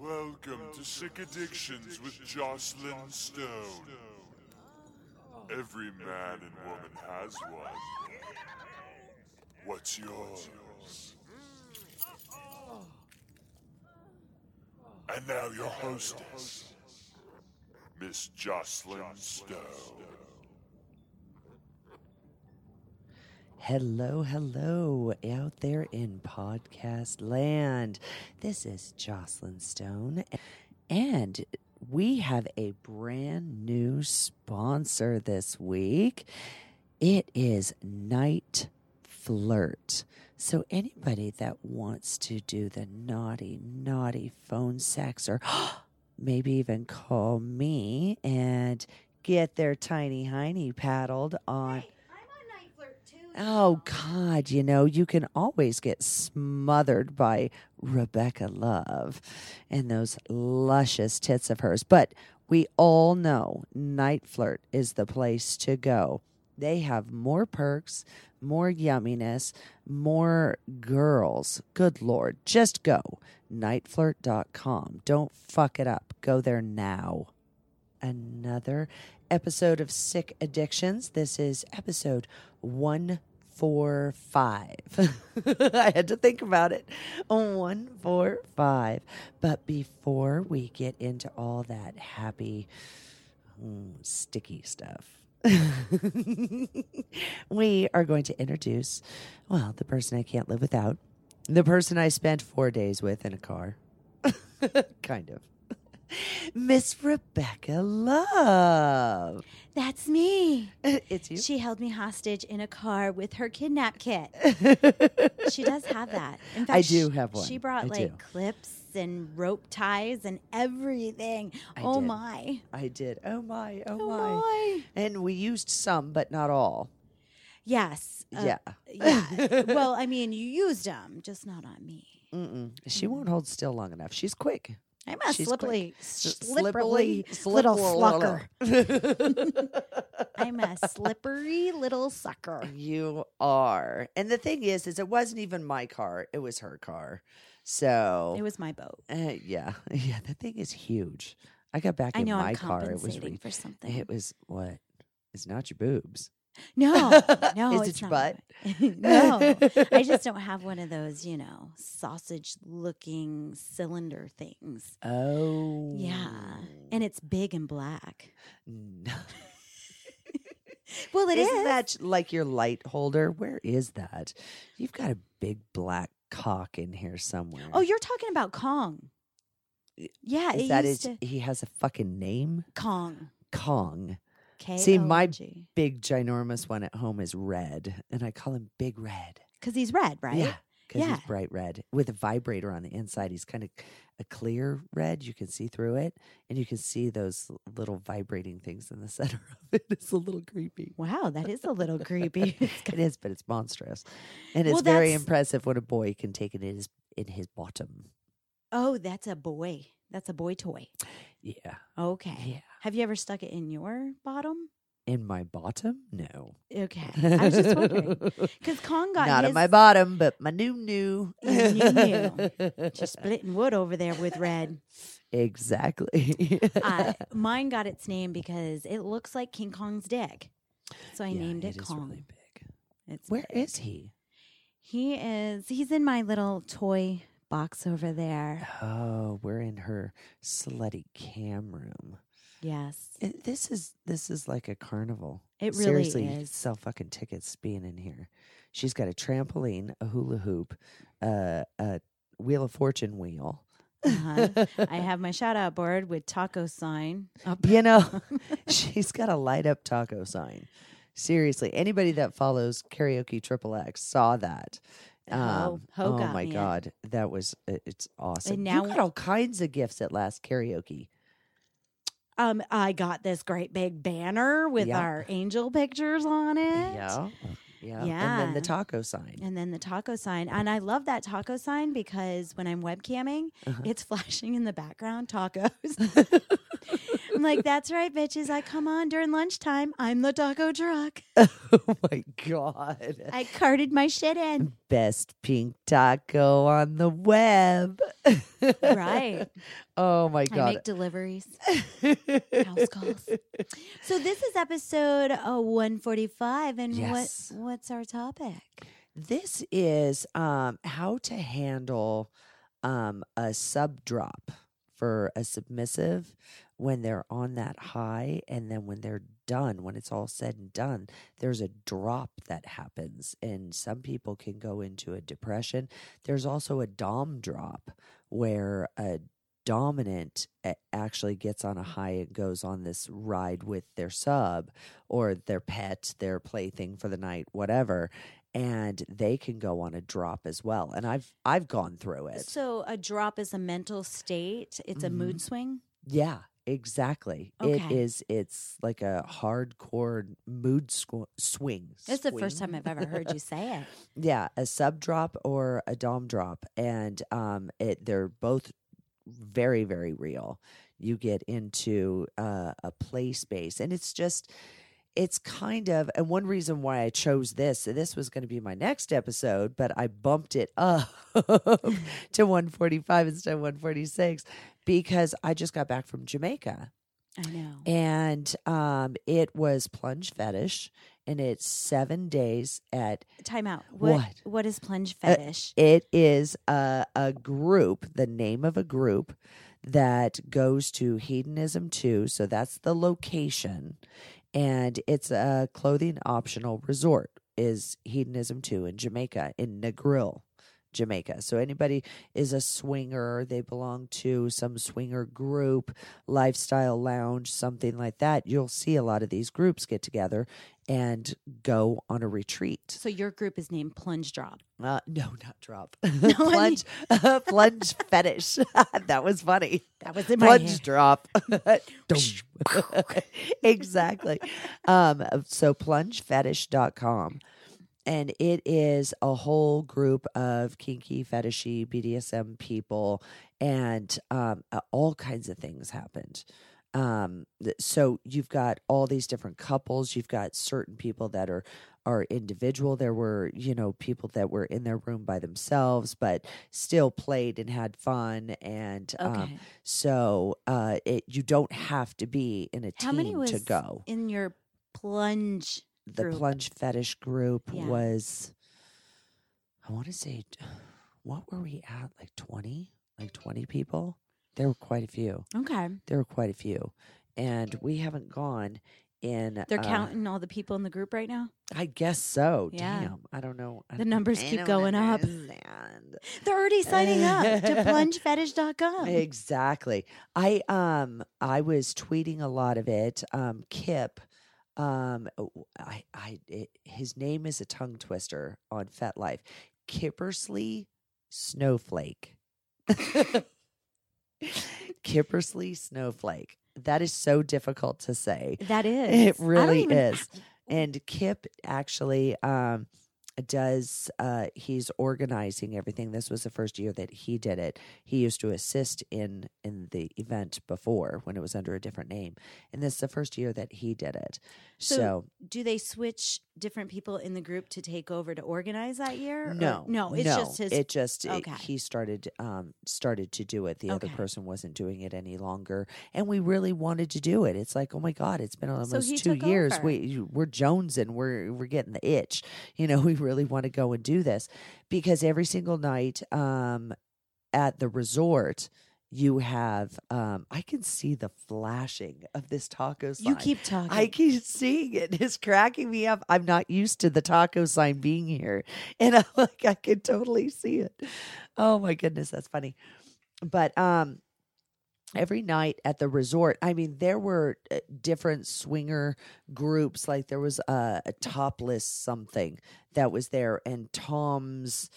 Welcome to Sick Addictions with Joclyn Stone. Every man and woman has one. What's yours? And now your hostess, Miss Joclyn Stone. Hello, hello, out there in podcast land. This is Joclyn Stone, and we have a brand new sponsor this week. It is Night Flirt. So, anybody that wants to do the naughty, naughty phone sex, or maybe even call me and get their tiny hiney paddled on. Oh God, you know, you can always get smothered by Rebecca Love and those luscious tits of hers. But we all know Night Flirt is the place to go. They have more perks, more yumminess, more girls. Good Lord. Just go. Nightflirt.com. Don't fuck it up. Go there now another episode of Sick Addictions. This is episode 145. I had to think about it. 145. But before we get into all that happy, mm, sticky stuff, we are going to introduce, well, the person I can't live without, the person I spent four days with in a car. kind of. Miss Rebecca Love. That's me. It's you. She held me hostage in a car with her kidnap kit. she does have that. In fact, I do have one. She brought I like do. clips and rope ties and everything. I oh did. my. I did. Oh my, oh, Oh my. my. And we used some, but not all. Yes. uh, yeah. Yeah. well, I mean, you used them, just not on me. Mm-mm. She won't hold still long enough. She's quick. I'm a She's slippery, slippery slippery- little slucker. I'm a slippery little sucker. You are. And the thing is, is it wasn't even my car. It was her car. So It was my boat. uh, yeah. Yeah. The thing is huge. I got back I in know my I'm car. It was re- for something. it was what? It's not your boobs. No, no, Is it's it your butt? no, I just don't have one of those, you know, sausage-looking cylinder things. Oh. Yeah, and oh. it's big and black. No. Well, it is. That like your light holder? Where is that? You've got a big black cock in here somewhere. Oh, you're talking about Kong. Yeah, is it that to He has a fucking name, Kong. Kong. See, my- Big ginormous one at home is red, and I call him Big Red. because he's red, right? Yeah, because Yeah. he's bright red with a vibrator on the inside. He's kind of a clear red. You can see through it, and you can see those little vibrating things in the center of it. It's a little creepy. Wow, that is a little creepy. it is, but it's monstrous, and it's Well, very impressive when a boy can take it in his in his bottom. oh, that's a boy. That's a boy toy. Yeah, Okay. yeah. Have you ever stuck it in your bottom? In my bottom, no. Okay. I was just wondering. Because Kong got Not his, in my bottom, but my new new. Your new-new. She's splitting wood over there with red. exactly. Uh, mine got its name because it looks like King Kong's dick. So I Yeah, named it, is Kong. really big. It's Where big. is he? He is he's in my little toy box over there. Oh, we're in her slutty cam room. Yes. It- this is this is like a carnival. It really Seriously, you is. sell fucking tickets being in here. She's got a trampoline, a hula hoop, uh, a wheel of fortune wheel. Uh-huh. I have my shout out board with taco sign up. you know, she's got a light up taco sign. Seriously, anybody that follows karaoke triple X saw that. Ho- Ho oh got my me it. god, that was uh, it's awesome. now- you got all kinds of gifts at last karaoke. Um, I got this great big banner with Yeah. our angel pictures on it. Yeah, yeah, and then the taco sign. And then the taco sign. And I love that taco sign because when I'm webcamming, Uh-huh. it's flashing in the background tacos. I'm like, that's right, bitches. I come on during lunchtime. I'm the taco truck. oh my god. I carted my shit in. Best pink taco on the web. Right. Oh my God. I make deliveries, house calls. So this is episode uh, 145, and Yes. what what's our topic? This is um, how to handle um, a sub drop for a submissive when they're on that high, and then when they're done, when it's all said and done, there's a drop that happens, and some people can go into a depression. There's also a dom drop where a dominant actually gets on a high and goes on this ride with their sub or their pet, their plaything for the night, whatever and they can go on a drop as well. And I've I've gone through it. So a drop is a mental state. It's a mood swing. yeah, exactly. It Okay. is. It's like a hardcore mood squ- swing. That's the first time I've ever heard you say it. Yeah, a sub drop or a dom drop, and um, it they're both very very real. You get into uh, a play space, and it's just. It's kind of, and one reason why I chose this, this was going to be my next episode, but I bumped it up to 145 instead of 146 because I just got back from Jamaica I know. and um, it was plunge fetish, and it's seven days at Time out. What What? what is plunge Uh, fetish? It is a, a group, the name of a group that goes to Hedonism 2. So that's the location. And it's a clothing optional resort, is Hedonism 2 in Jamaica, in Negril. Jamaica. So anybody is a swinger, they belong to some swinger group, lifestyle lounge, something like that. You'll see a lot of these groups get together and go on a retreat. so your group is named Plunge Drop. Uh, no, not drop. Mean- plunge, plunge fetish. that was funny. That was in my Plunge head. drop. Exactly. Um, so plungefetish.com. And it is a whole group of kinky, fetishy, BDSM people, and um, all kinds of things happened. Um, so you've got all these different couples. You've got certain people that are are individual. There were, you know, people that were in their room by themselves, but still played and had fun. And Okay. um, so uh, it you don't have to be in a How team many was to go. in your plunge The group? plunge fetish group Yeah. was, I want to say, what were we at? Like twenty, like twenty people. There were quite a few. Okay. There were quite a few, and we haven't gone in. They're uh, counting all the people in the group right now. I guess so. Yeah. Damn. I don't know. The numbers keep going up. They're already signing up to plungefetish.com. Exactly. I um I was tweeting a lot of it. Um Kip um I I it, his name is a tongue twister on FetLife. Kippersley Snowflake. Kippersley Snowflake. That is so difficult to say. That is. It really even- is. And Kip actually um, does, uh, he's organizing everything. This was the first year that he did it. He used to assist in in the event before when it was under a different name. And this is the first year that he did it. So, So, do they switch different people in the group to take over to organize that year? or- no, no, it's just his. It just it- he started um started to do it. The other person wasn't doing it any longer, and we really wanted to do it. It's like, oh my god, it's been almost he two years. over. We we're jonesing. We're we're getting the itch. You know, we really want to go and do this because every single night um at the resort. You have, um, I can see the flashing of this taco sign. you keep talking. I keep seeing it. It's cracking me up. I'm not used to the taco sign being here. And I'm like, I can totally see it. Oh my goodness, that's funny. But um every night at the resort, I mean, there were uh, different swinger groups. Like there was a, a topless something that was there, and Tom's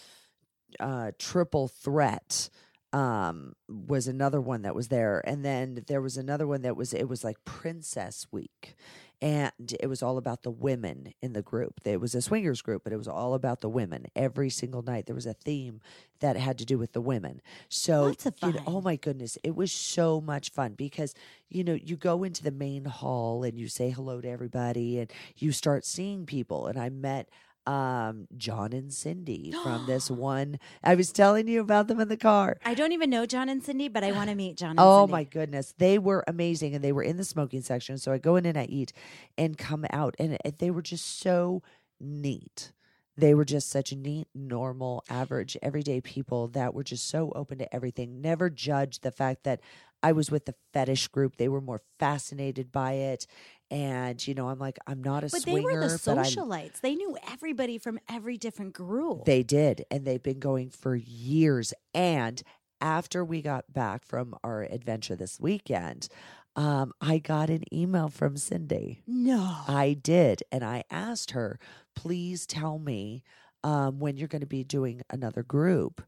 uh triple threat um was another one that was there and then there was another one that was it was like princess week and it was all about the women in the group. It was a swingers group but it was all about the women. Every single night there was a theme that had to do with the women. So Lots of you know, oh my goodness it was so much fun because you know you go into the main hall and you say hello to everybody and you start seeing people. And i met um john and cindy from this one i was telling you about them in the car I don't even know John and Cindy, but I want to meet John and Oh Cindy. my goodness, they were amazing, and they were in the smoking section. So I go in and I eat, and come out, and they were just so neat. They were just such neat, normal, average, everyday people that were just so open to everything. Never judged the fact that I was with the fetish group. They were more fascinated by it, and you know, I'm like, I'm not a But they were the socialites. They knew everybody from every different group. they did, and they've been going for years. And after we got back from our adventure this weekend, um, I got an email from Cindy. no. I did, and I asked her, please tell me um, when you're going to be doing another group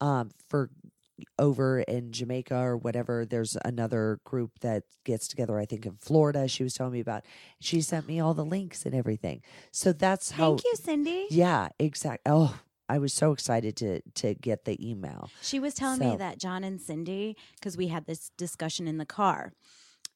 um, for over in Jamaica or whatever. There's another group that gets together, I think, in Florida. She was telling me about. She sent me all the links and everything. So that's how. Thank you, Cindy. Yeah, exactly. Oh, I was so excited to to get the email. She was telling me that John and Cindy, because we had this discussion in the car,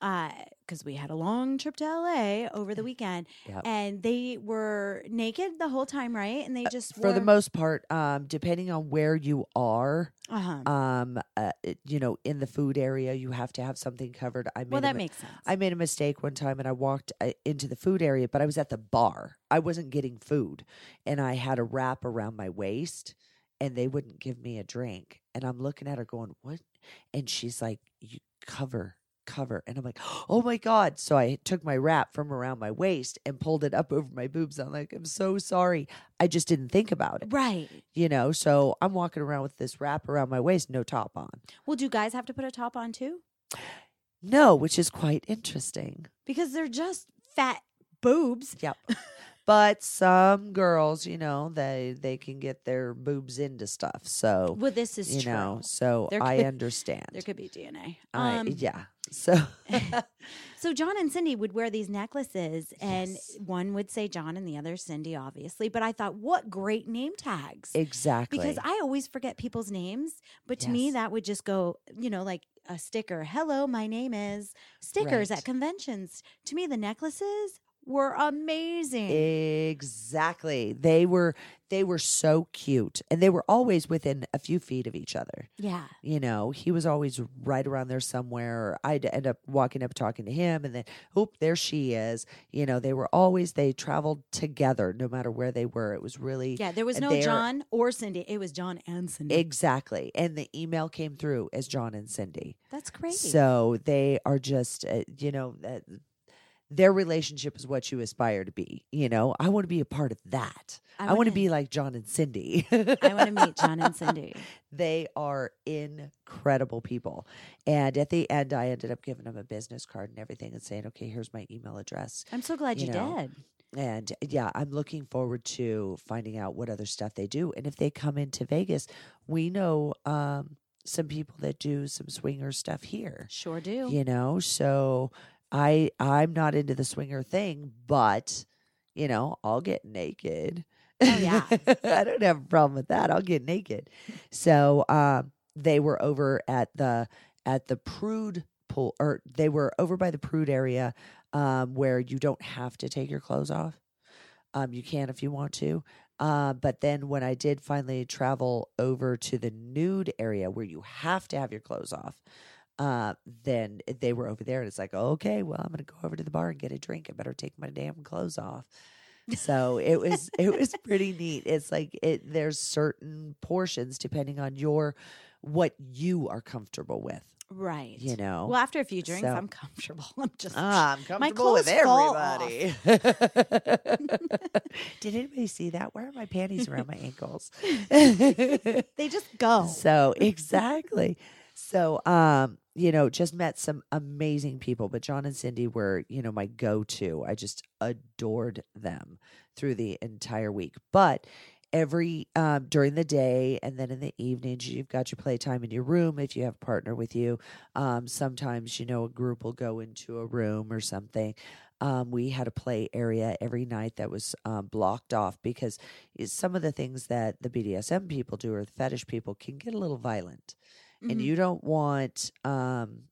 uh, because we had a long trip to LA over the weekend, Yep. and they were naked the whole time, right? And they just For the most part, um, depending on where you are, uh-huh. um, uh, it- you know, in the food area, you have to have something covered. I made well, a that mi- makes sense. I made a mistake one time and I walked uh, into the food area, but I was at the bar. I wasn't getting food and I had a wrap around my waist and they wouldn't give me a drink. And I'm looking at her going, What? And she's like, You cover, cover. And I'm like, Oh my God. So I took my wrap from around my waist and pulled it up over my boobs. I'm like, I'm so sorry. I just didn't think about it, right. you know? So I'm walking around with this wrap around my waist, no top on. Well, do guys have to put a top on too? No, which is quite interesting. Because they're just fat boobs. Yep. but some girls, you know, they they can get their boobs into stuff. So Well, this is you true. know, so There I understand. There could be DNA. I- Um, yeah. So So John and Cindy would wear these necklaces, and Yes. one would say John and the other Cindy, obviously. But I thought, what great name tags! exactly. Because I always forget people's names, but to me that would just go, you know, like a sticker. Hello, my name is stickers Right. at conventions. To me, the necklaces were amazing. exactly. They were they were so cute. And they were always within a few feet of each other. yeah, You know, he was always right around there somewhere. I'd end up walking up talking to him and then, oop, there she is. You know, they were always they traveled together no matter where they were. It was really yeah. There was no John or Cindy. It was John and Cindy. Exactly. And the email came through as John and Cindy. That's great. So they are just, uh, you know, uh, their relationship is what you aspire to be. You know, I want to be a part of that. I, want to be like John and Cindy. I want to meet John and Cindy. they are incredible people. And at the end, I ended up giving them a business card and everything and saying, okay, here's my email address. I'm so glad You you, know, did. And yeah, I'm looking forward to finding out what other stuff they do. And if they come into Vegas, we know um, some people that do some swinger stuff here. Sure do. You know, so I I'm not into the swinger thing, but you know, I'll get naked. Oh, yeah. I don't have a problem with that. I'll get naked. So um, they were over at the at the Prude pool, or they were over by the Prude area, um, where you don't have to take your clothes off. Um, you can if you want to. Uh, but then when I did finally travel over to the nude area where you have to have your clothes off, uh, then they were over there, and it's like, okay, well, I'm gonna go over to the bar and get a drink. I better take my damn clothes off. So it was it was pretty neat. It's like it there's certain portions depending on your what you are comfortable with. Right. You know. Well, after a few drinks, So- I'm comfortable. I'm just. Ah, I'm comfortable with everybody. Did anybody see that? Where are my panties around my ankles? they just go. So exactly. So um, you know, just met some amazing people, but John and Cindy were, you know, my go-to. I just adored them through the entire week. But every um, during the day and then in the evenings you've got your playtime in your room if you have a partner with you um, sometimes you know a group will go into a room or something um, we had a play area every night that was um, blocked off because some of the things that the bdsm people do or the fetish people can get a little violent and Mhm. you don't want um,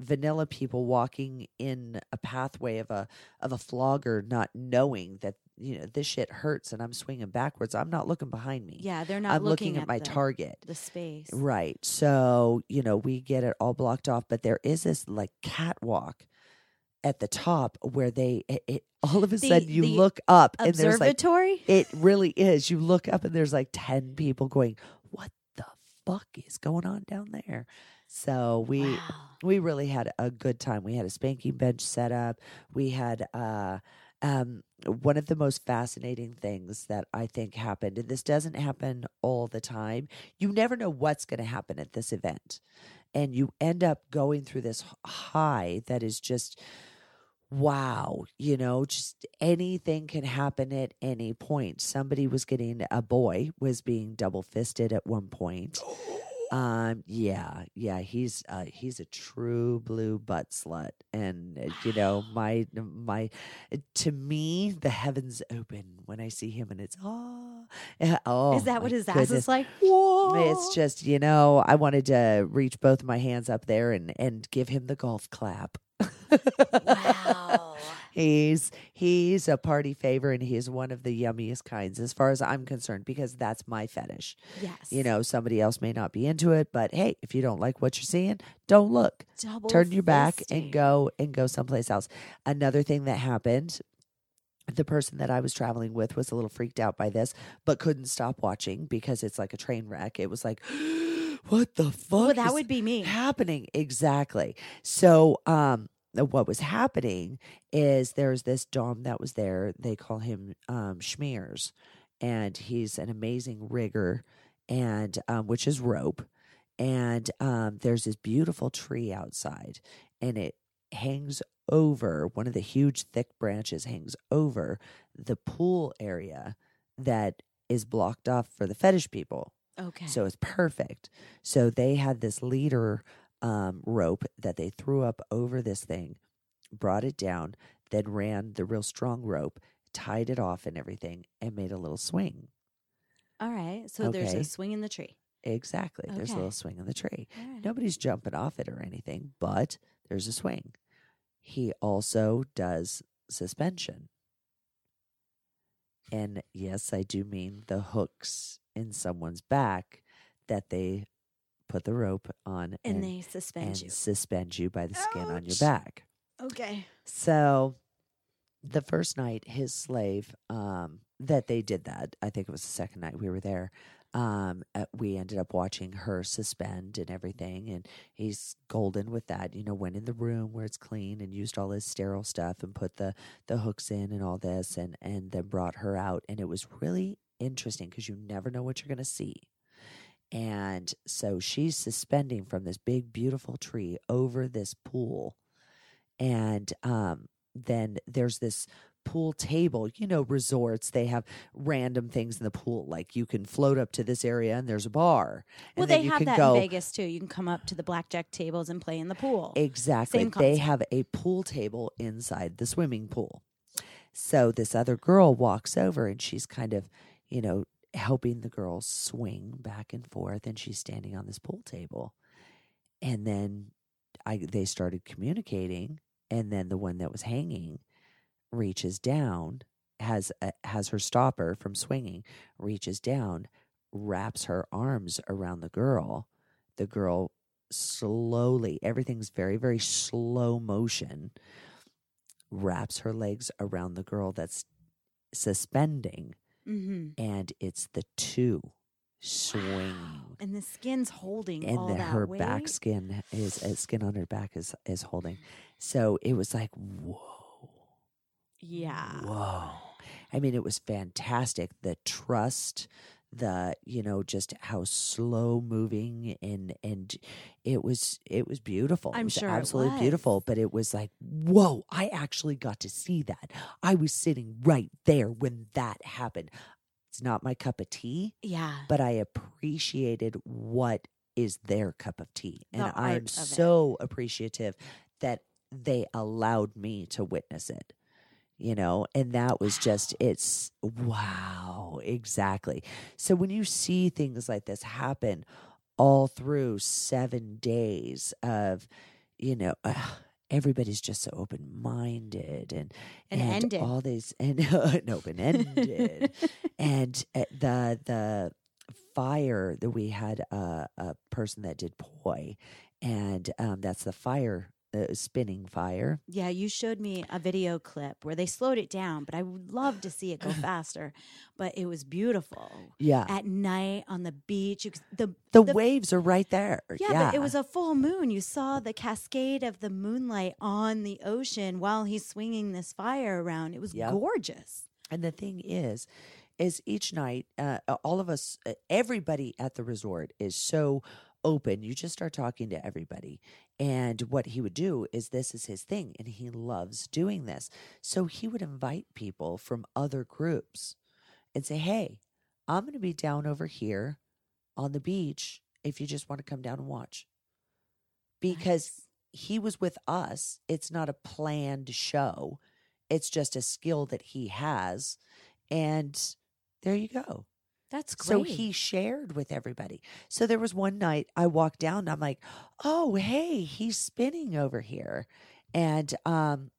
vanilla people walking in a pathway of a of a flogger not knowing that you know this shit hurts and I'm swinging backwards. I'm not looking behind me. yeah, they're not I'm looking, at, my the, target. the space. Right. So, you know, we get it all blocked off, but there is this like catwalk at the top where they it, it all of a The- sudden you look up and there's like Observatory. it really is. You look up and there's like 10 people going, fuck is going on down there? So we wow. we really had a good time. We had a spanking bench set up. We had uh um one of the most fascinating things that I think happened, and this doesn't happen all the time. You never know what's going to happen at this event. And you end up going through this high that is just wow, you know, just anything can happen at any point. Somebody was getting a boy was being double fisted at one point. Um, yeah, yeah, he's uh, he's a true blue butt slut, and uh, you know, my my to me, the heavens open when I see him, and it's oh, oh, is that what his ass goodness. is like? Whoa. It's just you know, I wanted to reach both my hands up there and and give him the golf clap. Wow. He's he's a party favor and he's one of the yummiest kinds as far as I'm concerned because that's my fetish. Yes. You know, somebody else may not be into it, but hey, if you don't like what you're seeing, don't look. Double Turn your back fisting. and go and go someplace else. Another thing that happened the person that I was traveling with was a little freaked out by this, but couldn't stop watching because it's like a train wreck. It was like, what the fuck? Well, that is would be me. happening? Exactly. So um what was happening is there's this dom that was there. They call him um schmears. And he's an amazing rigger and um which is rope. And um there's this beautiful tree outside and it hangs over one of the huge thick branches hangs over the pool area that is blocked off for the fetish people Okay. so it's perfect. So they had this leader um, rope that they threw up over this thing, brought it down, then ran the real strong rope, tied it off and everything, and made a little swing. All right. So there's Okay. a swing in the tree. Exactly. There's a Okay. little swing in the tree. All right. Nobody's jumping off it or anything, but there's a swing. He also does suspension. And yes, I do mean the hooks in someone's back that they put the rope on And, and, they suspend and you. suspend you by the skin on your back. Okay. So the first night, his slave, um, that they did that, I think it was the second night we were there. Um, uh, we ended up watching her suspend and everything, and he's golden with that. You know, went in the room where it's clean and used all his sterile stuff and put the the hooks in and all this, and and then brought her out, and it was really interesting because you never know what you're going to see. And so she's suspending from this big, beautiful tree over this pool. And um, then there's this pool table. You know, resorts, they have random things in the pool. Like you can float up to this area and there's a bar. Well, they you have can that go, in Vegas too. You can come up to the blackjack tables and play in the pool. Exactly. Same They concept. have a pool table inside the swimming pool. So this other girl walks over and she's kind of, you know, helping the girl swing back and forth and she's standing on this pool table. And then I they started communicating and then the one that was hanging reaches down has a, has her stopper from swinging reaches down wraps her arms around the girl the girl slowly everything's very very slow motion wraps her legs around the girl that's suspending hmm and it's the two swinging. And the skin's holding and all the, that her weight. back skin is uh, skin on her back is is holding. So it was like whoa. Yeah. whoa. I mean it was fantastic. The trust the you know just how slow moving and and it was it was beautiful I'm it was sure absolutely beautiful but it was like whoa i actually got to see that i was sitting right there when that happened It's not my cup of tea, Yeah. but I appreciated what is their cup of tea. And I'm of it. so appreciative that they allowed me to witness it. You know, and that was just, it's wow, exactly. So when you see things like this happen all through seven days of, you know, everybody's just so open minded and, And ended. all these and and open ended and uh, the the fire that we had a, a person that did poi and um, that's the fire uh, spinning fire Yeah, you showed me a video clip where they slowed it down, but I would love to see it go faster. But it was beautiful. yeah At night on the beach, you, the the, the- waves are right there yeah, but it was a full moon. You saw the cascade of the moonlight on the ocean while he's swinging this fire around. It was Yep. gorgeous. And the thing is, is each night, uh, all of us, uh, everybody at the resort is so open. You just start talking to everybody. And what he would do is this is his thing, and he loves doing this. So he would invite people from other groups and say, Hey, I'm going to be down over here on the beach if you just want to come down and watch. Because he was with us. It's not a planned show. It's just a skill that he has. And there you go. That's great. So he shared with everybody. So there was one night I walked down and I'm like, oh, hey, he's spinning over here. And um,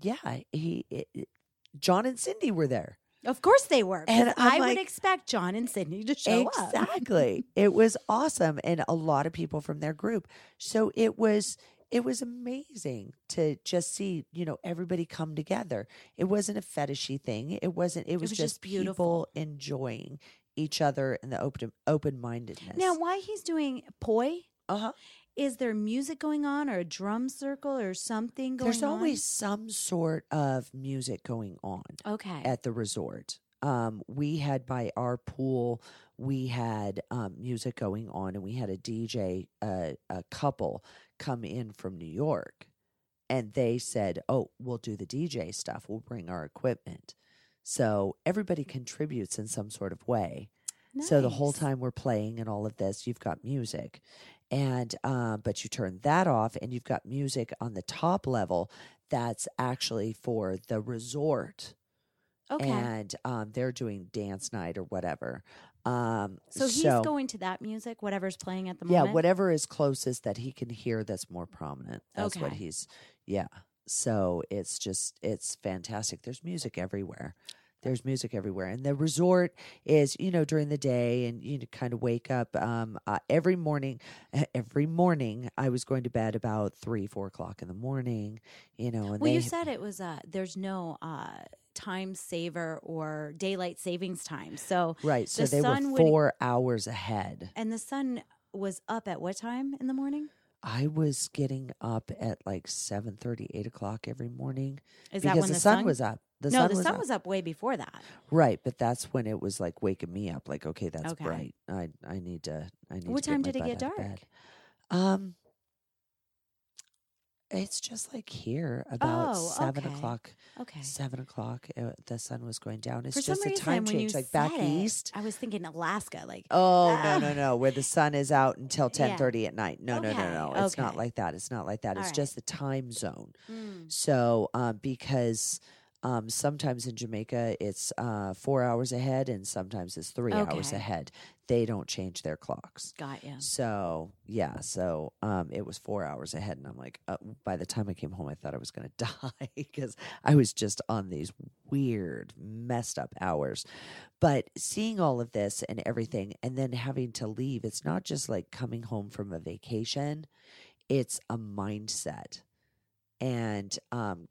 yeah, he, it, it- John and Cindy were there. of course they were. And I'm like- would expect John and Cindy to show up. exactly. it was awesome. And a lot of people from their group. So it was it was amazing to just see, you know, everybody come together. It wasn't a fetishy thing. It wasn't it was, was just, just beautiful. people enjoying each other and the open open mindedness. Now, why he's doing poi? uh-huh. Is there music going on, or a drum circle, or something going There's on? There's always some sort of music going on okay. at the resort. Um, we had by our pool, we had um, music going on, and we had a DJ, uh, a couple come in from New York, and they said, "Oh, we'll do the DJ stuff. We'll bring our equipment." So everybody contributes in some sort of way. So the whole time we're playing and all of this, you've got music, and uh, but you turn that off, and you've got music on the top level that's actually for the resort, Okay. and um, they're doing dance night or whatever. Um, so he's going to that music, whatever's playing at the moment. yeah, whatever is closest that he can hear that's more prominent. That's what he's yeah. So it's just it's fantastic. There's music everywhere. There's music everywhere, and the resort is you know during the day, and you know, kind of wake up um, uh, every morning. Every morning, I was going to bed about three, four o'clock in the morning. You know, and Well, they you said it was uh there's no uh time saver or daylight savings time. So right. So the they were sun would- four hours ahead. and the sun was up at what time in the morning? I was getting up at like 7 8 o'clock every morning Is because that when the, the, sun, was up. The no, sun the was sun up. was up way before that. Right, but that's when it was like waking me up. Like, okay, that's Okay. bright. I I need to. I need. What to time did it get dark? Um, it's just like here about Oh, seven okay. o'clock. Okay. Seven o'clock, uh, the sun was going down. It's For just some a reason, time when change, like back said it, east. I was thinking Alaska, like Oh no Ah. no no! Where the sun is out until Yeah. ten thirty at night. No no no no! It's not okay. like that. It's not like that. All It's right. just the time zone. mm, So, um, because um, sometimes in Jamaica it's uh, four hours ahead, and sometimes it's three hours ahead. They don't change their clocks. got you. So yeah, so um, it was four hours ahead, and I'm like, uh, by the time I came home, I thought I was going to die because I was just on these weird, messed up hours. But seeing all of this and everything, and then having to leave, it's not just like coming home from a vacation; it's a mindset, and um,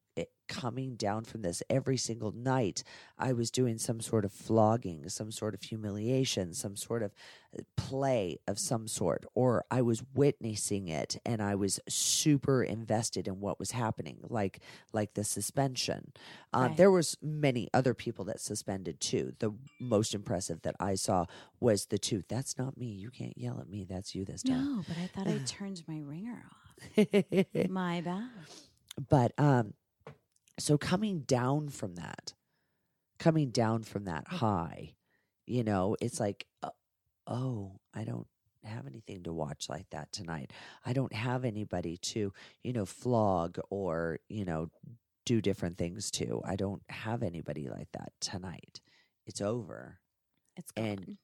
coming down from this every single night. I was doing some sort of flogging, some sort of humiliation, some sort of uh, play of some sort, or I was witnessing it and I was super invested in what was happening, like like the suspension. Um, Right. There was many other people that suspended too. The most impressive that I saw was the two. That's not me. You can't yell at me. That's you this time. No, but I thought I turned my ringer off. My bad. but um so coming down from that coming down from that high You know, it's like, uh, oh, I don't have anything to watch like that tonight. I don't have anybody to, you know, flog or, you know, do different things to. I don't have anybody like that tonight. It's over. It's gone. And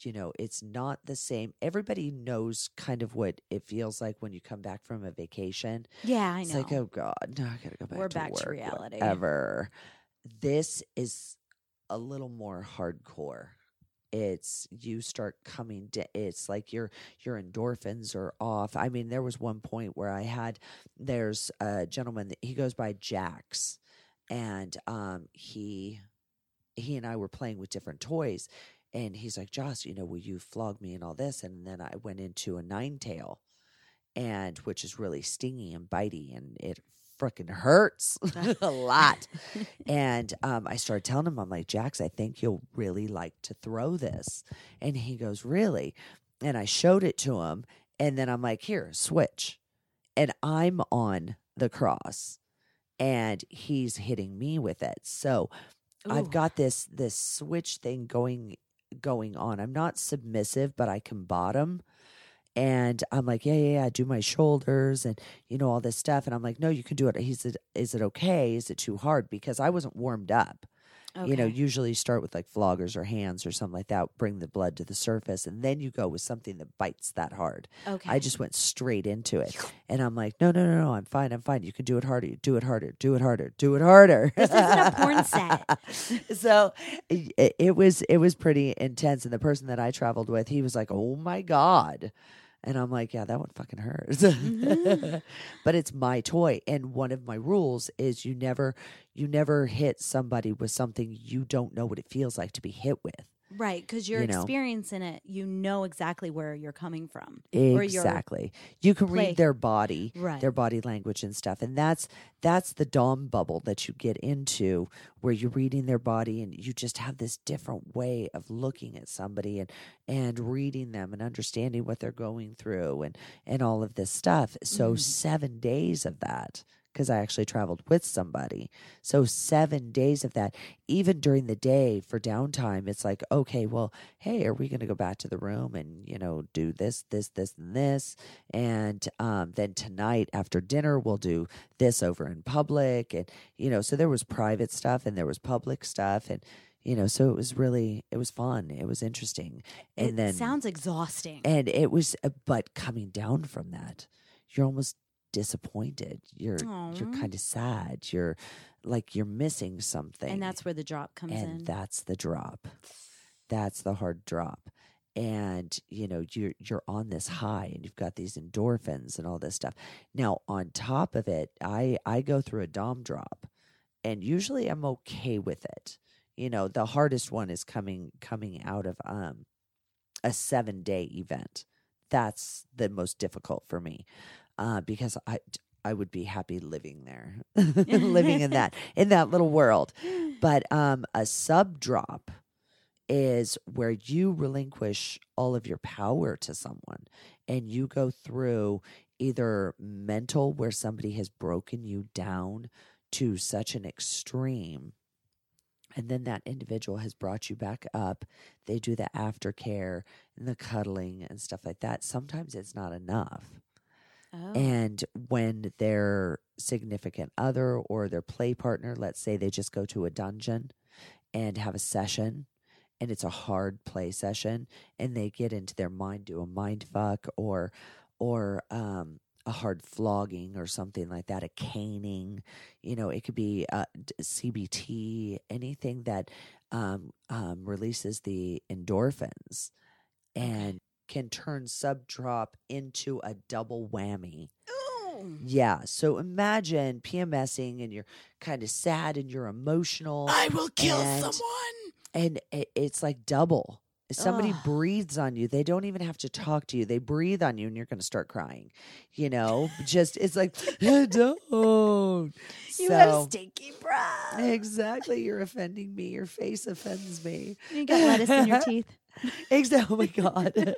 you know, it's not the same. Everybody knows kind of what it feels like when you come back from a vacation. yeah, I know. It's like, oh God, no, I gotta go back. We're to back to reality. Whatever. This is a little more hardcore. It's you start coming. Da- it's like your your endorphins are off. I mean, there was one point where I had. There's a gentleman. That, he goes by Jax, and um, he he and I were playing with different toys, and he's like, Joss, you know, will you flog me and all this? And then I went into a nine tail, and which is really stingy and bitey, and it freaking hurts a lot. and um, I started telling him, I'm like, Jax, I think you'll really like to throw this. And he goes, Really? And I showed it to him, and then I'm like, Here, switch. And I'm on the cross, and he's hitting me with it. So I've got this this switch thing going going on. I'm not submissive, but I can bottom. And I'm like, yeah, yeah, yeah, I do my shoulders and you know all this stuff. And I'm like, no, you can do it. He said, is it okay? Is it too hard? Because I wasn't warmed up. You know, usually you start with like floggers or hands or something like that, bring the blood to the surface, and then you go with something that bites that hard. okay. I just went straight into it. And I'm like, no, no, no, no, I'm fine, I'm fine. You can do it harder, do it harder, do it harder, do it harder. This isn't a porn set. so it, it was it was pretty intense. And the person that I traveled with, he was like, oh my God. And I'm like, yeah, that one fucking hurts. Mm-hmm. but it's my toy. And one of my rules is you never you never hit somebody with something you don't know what it feels like to be hit with. Right, because you're you know. experiencing it. You know exactly where you're coming from. Exactly. You can play. read their body, Right. their body language and stuff. And that's that's the dom bubble that you get into where you're reading their body and you just have this different way of looking at somebody and and reading them and understanding what they're going through and and all of this stuff. So Mm. 7 days of that because I actually traveled with somebody. So 7 days of that even during the day for downtime it's like okay, well, hey, are we going to go back to the room and, you know, do this, this, this, and this? And um, then tonight after dinner, we'll do this over in public. And, you know, so there was private stuff and there was public stuff. And, you know, so it was really, it was fun. It was interesting. And it then, sounds exhausting. and it was, uh, but coming down from that, you're almost disappointed. You're, you're kind of sad. You're like, you're missing something. And that's where the drop comes and in. that's the drop. That's the hard drop. And you know you're you're on this high and you've got these endorphins and all this stuff. Now on top of it i i go through a dom drop and usually i'm okay with it. You know the hardest one is coming coming out of um a 7 day event. That's the most difficult for me uh because i I would be happy living there, living in that in that little world. But um, a sub drop is where you relinquish all of your power to someone and you go through either mental, where somebody has broken you down to such an extreme. And then that individual has brought you back up. They do the aftercare and the cuddling and stuff like that. Sometimes it's not enough. Oh. And when their significant other or their play partner, let's say they just go to a dungeon and have a session and it's a hard play session and they get into their mind, do a mind fuck or or um a hard flogging or something like that, a caning, you know, it could be uh, CBT, anything that um, um, releases the endorphins and can turn sub drop into a double whammy. Ooh. Yeah. So imagine PMSing and you're kind of sad and you're emotional. I will kill and- someone. and it, it's like double. If somebody Ugh. breathes on you, they don't even have to talk to you. They breathe on you and you're going to start crying. You know, just it's like, don't. You have stinky breath. Exactly. You're offending me. Your face offends me. You got lettuce in your teeth. Exactly. Oh my God.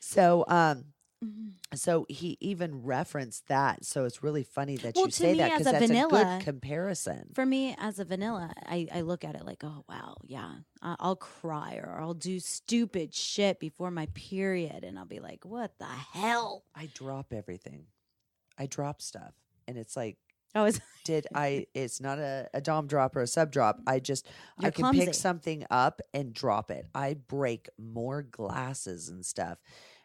so, um, Mhm. So he even referenced that. So it's really funny that Well, you say me, that because a that's a vanilla- good comparison. For me, as a vanilla, I, I look at it like, oh, wow, yeah, I'll cry or I'll do stupid shit before my period. And I'll be like, what the hell? I drop everything. I drop stuff. And it's like, Oh, it's, did I it's not a, a dom drop or a sub drop. I just I You're can clumsy. pick something up and drop it. I break more glasses and stuff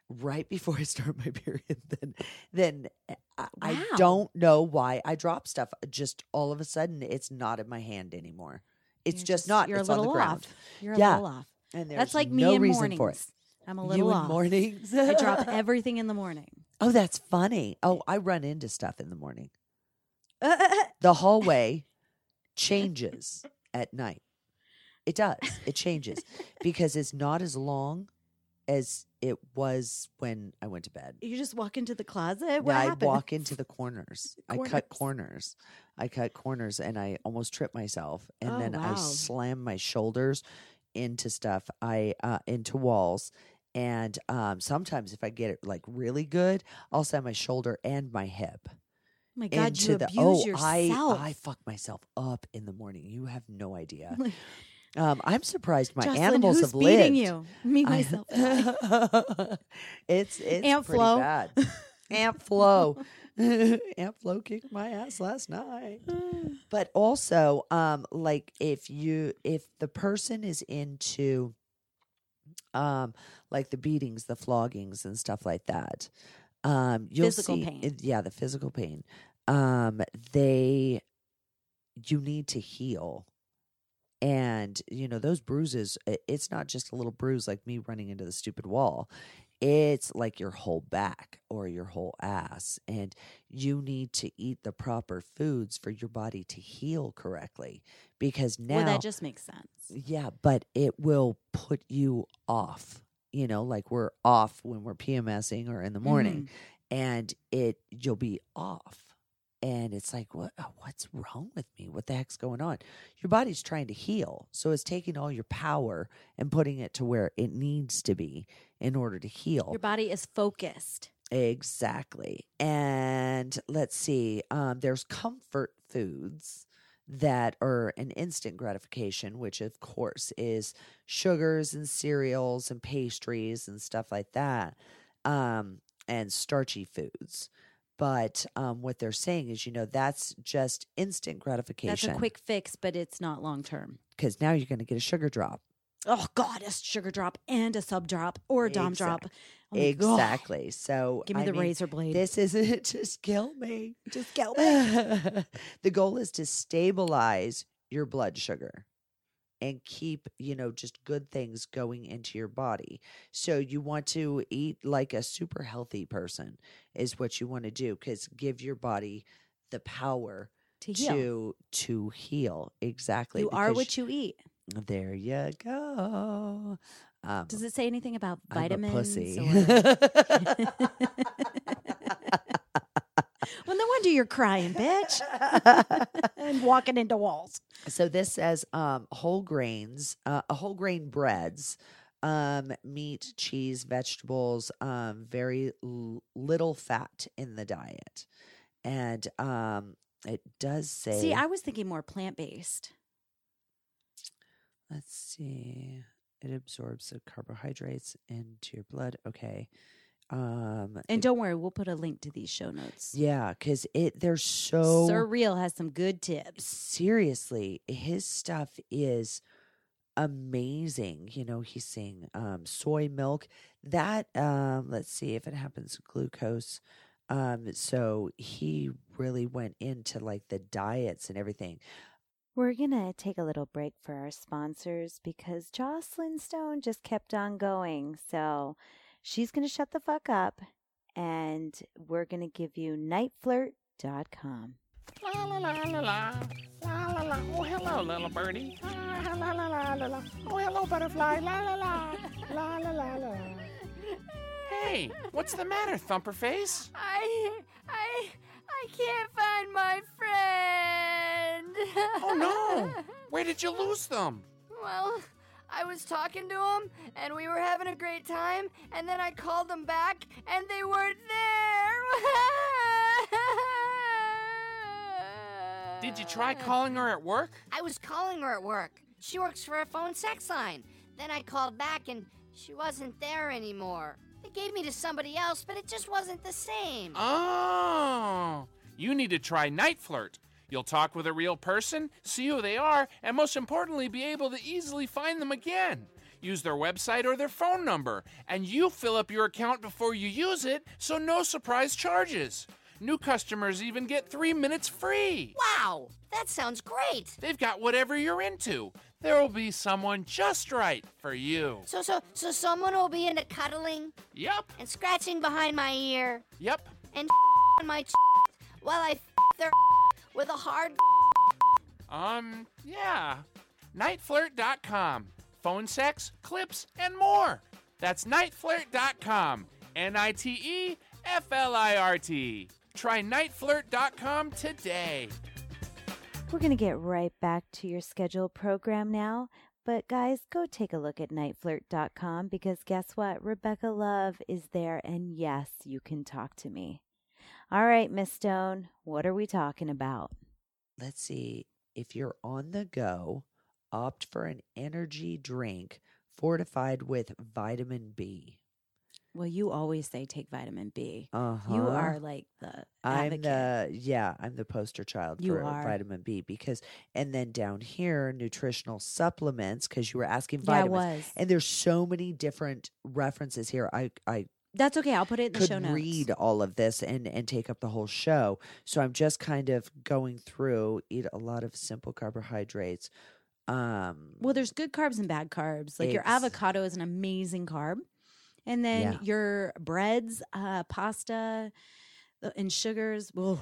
right before I start my period than than eh, I, I don't know why I drop stuff. Just all of a sudden it's not in my hand anymore. It's you're just, not. You're it's a on little the ground. off. You're a Yeah. little off. And there's That's like me no in reason mornings. for it. I'm a you little in off. mornings. I drop everything in the morning. Oh, that's funny. Oh, I run into stuff in the morning. the hallway changes at night. It does. It changes because it's not as long as it was when I went to bed. you just walk into the closet. What I happened? walk into the corners. I cut corners. I cut corners and I almost trip myself. And Oh, then I slam my shoulders into stuff. I uh into walls. And um sometimes if I get it like really good, I'll slam my shoulder and my hip my God, into you the abuse oh yourself. I I fuck myself up in the morning. You have no idea. um, I'm surprised my Joclyn, animals who's have lived. beating you? Me, myself. I. it's it's Aunt pretty Flo. bad. Aunt Flo, Aunt Flo kicked my ass last night. But also, um, like if you if the person is into, um, like the beatings, the floggings, and stuff like that, um, you'll Physical see, pain. it- yeah, the physical pain. Um, they, you need to heal. And you know those bruises. It's not just a little bruise like me running into the stupid wall. It's like your whole back or your whole ass, and you need to eat the proper foods for your body to heal correctly. Because now, well, that just makes sense. yeah, but it will put you off. You know, like we're off when we're PMSing or in the morning, Mm-hmm. and it you'll be off. And it's like, what? uh, What's wrong with me? What the heck's going on? Your body's trying to heal, so it's taking all your power and putting it to where it needs to be in order to heal. Your body is focused. Exactly. And let's see, um, there's comfort foods that are an instant gratification, which of course is sugars and cereals and pastries and stuff like that, um, and starchy foods. But um, what they're saying is, you know, that's just instant gratification. That's a quick fix, but it's not long term. because now you're going to get a sugar drop. Oh God, a sugar drop and a sub drop or a dom drop. Oh my God. exactly. So Give me I the mean, razor blade. This isn't just kill me. just kill me. the goal is to stabilize your blood sugar and keep, you know, just good things going into your body. So you want to eat like a super healthy person is what you want to do cuz give your body the power to heal. to to heal exactly you are what you eat. There you go um, Does it say anything about I'm a vitamins? pussy. or- well, no wonder you're crying, bitch, and walking into walls. So this says um, whole grains, uh, whole grain breads, um, meat, cheese, vegetables, um, very l- little fat in the diet, and um, it does say. See, I was thinking more plant based. Let's see. It absorbs the carbohydrates into your blood. Okay. Um, And don't worry, we'll put a link to these show notes. yeah, because it they're so surreal has some good tips. seriously, his stuff is amazing. You know, he's saying um, soy milk. That um, let's see if it happens glucose. Um, so he really went into like the diets and everything. We're going to take a little break for our sponsors because Joclyn Stone just kept on going. So she's going to shut the fuck up and we're going to give you niteflirt.com. La la la la la. La la la. Oh, hello, little birdie. Ah, la la la la la. Oh, hello, butterfly. La la la. La la la la. Hey, what's the matter, Thumperface? I I I can't find my friend. Oh no! Where did you lose them? Well, I was talking to them and we were having a great time, and then I called them back and they weren't there. Did you try calling her at work? I was calling her at work. She works for a phone sex line. Then I called back and she wasn't there anymore. They gave me to somebody else, but it just wasn't the same. Oh, you need to try NiteFlirt. You'll talk with a real person, see who they are, and most importantly, be able to easily find them again. Use their website or their phone number, and you fill up your account before you use it, so no surprise charges. New customers even get three minutes free. Wow, that sounds great. They've got whatever you're into. There will be someone just right for you. So, so, so someone will be into cuddling Yup, and scratching behind my ear yup. and on my ch- while I f- their with a hard. Um, yeah. Niteflirt.com. Phone sex, clips, and more. That's niteflirt.com. N I T E F L I R T. Try niteflirt.com today. We're going to get right back to your scheduled program now. But guys, go take a look at niteflirt.com because guess what? Rebecca Love is there, and yes, you can talk to me. All right, Miss Stone, what are we talking about? Let's see. If you're on the go, opt for an energy drink fortified with vitamin B. Well, you always say take vitamin B. Uh-huh. You are like the I'm the yeah, I'm the poster child You for are. vitamin B because and then down here nutritional supplements because you were asking yeah, I vitamins. was. And there's so many different references here. I I That's okay. I'll put it in the could show notes. read all of this and and take up the whole show. So I'm just kind of going through eat a lot of simple carbohydrates. Um Well, there's good carbs and bad carbs. Like your avocado is an amazing carb. And then Yeah. your breads, uh, pasta, uh, and sugars. Whoa,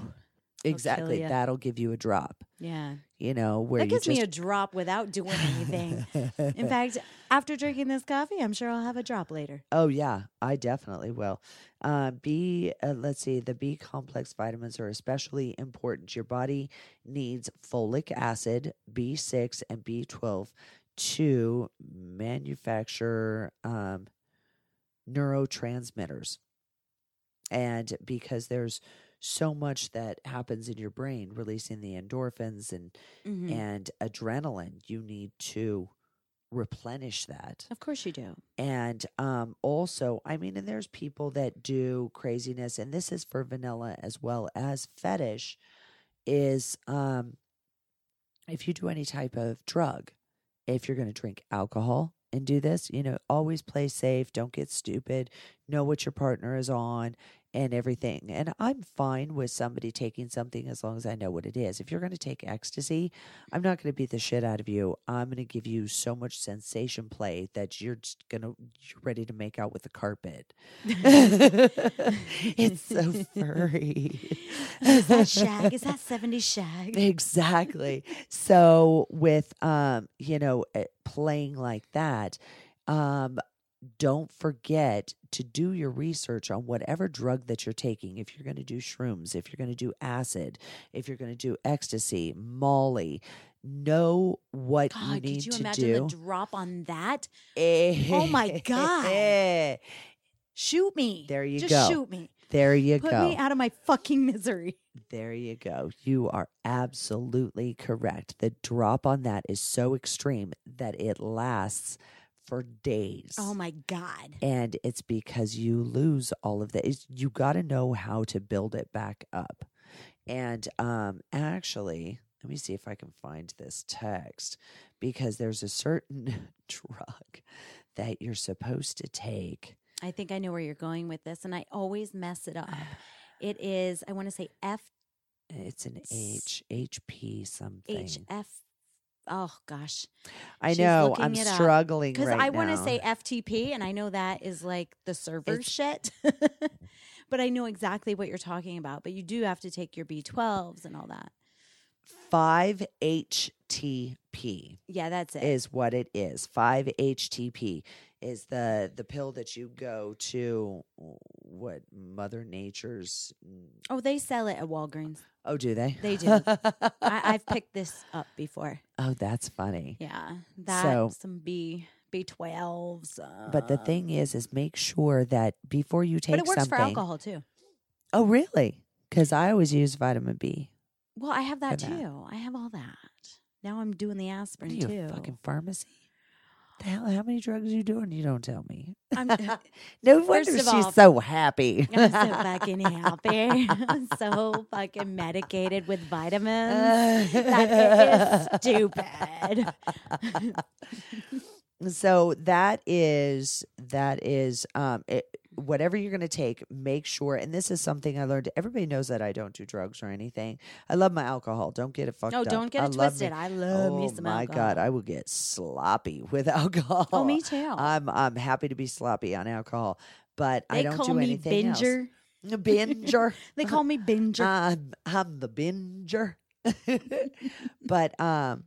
exactly that'll give you a drop. yeah. You know, where that gives me a drop without doing anything. In fact, after drinking this coffee, I'm sure I'll have a drop later. Oh yeah, I definitely will. Uh, B, uh, let's see, the B complex vitamins are especially important. Your body needs folic acid, B6, and B12 to manufacture um, neurotransmitters. And because there's so much that happens in your brain, releasing the endorphins and Mhm. and adrenaline, you need to replenish that Of course you do. and um also i mean and there's people that do craziness and this is for vanilla as well as fetish is um if you do any type of drug if you're going to drink alcohol and do this you know always play safe don't get stupid know what your partner is on and everything and i'm fine with somebody taking something as long as i know what it is. If you're going to take ecstasy i'm not going to beat the shit out of you. I'm going to give you so much sensation play that you're just going to you're ready to make out with the carpet. It's so furry. Is that shag? Is that 70 shag? exactly. So with um you know eh, playing like that um don't forget to do your research on whatever drug that you're taking if you're going to do shrooms if you're going to do acid if you're going to do ecstasy molly know what you need God, need could you to imagine do the drop on that? oh eh, my eh, God. Shoot me. There you Just go. shoot me. there you Put go me out of my fucking misery. There you go. You are absolutely correct. The drop on that is so extreme that it lasts for days. Oh my God. And it's because you lose all of that. It's- You got to know how to build it back up. And um, actually, let me see if I can find this text because there's a certain drug that you're supposed to take. I think I know where you're going with this, and I always mess it up. It is, I want to say F It's an H HP something. H F. Oh gosh, I she's know. I'm struggling because right I want to say FTP, and I know that is like the server It's- shit. but I know exactly what you're talking about. But you do have to take your B12s and all that. 5-HTP Yeah, that's it. is what it is. 5-HTP is the the pill that you go to what Mother Nature's oh, they sell it at Walgreens. Oh, do they? They do. I, I've picked this up before. oh, that's funny. Yeah, that So- some B B12s. But the uh, thing is, is make sure that before you take but it works something. for alcohol too. Oh, really? Because I always use vitamin B. Well, I have that For that. too. I have all that. Now I'm doing the aspirin too. a fucking pharmacy? The hell? How many drugs are you doing? You don't tell me. I'm, uh, no wonder she's all- so happy. I'm so fucking happy. I'm so fucking medicated with vitamins. that it is stupid. So that is that is um it, whatever you're going to take make sure and this is something i learned everybody knows that i don't do drugs or anything i love my alcohol don't get it fucked No, up don't get I it love twisted. me- I love oh me some my alcohol. god i will get sloppy with alcohol Oh, me too. i'm i'm happy to be sloppy on alcohol but i don't call do me anything else. binger. binger They call me binger. I'm I'm the binger. but um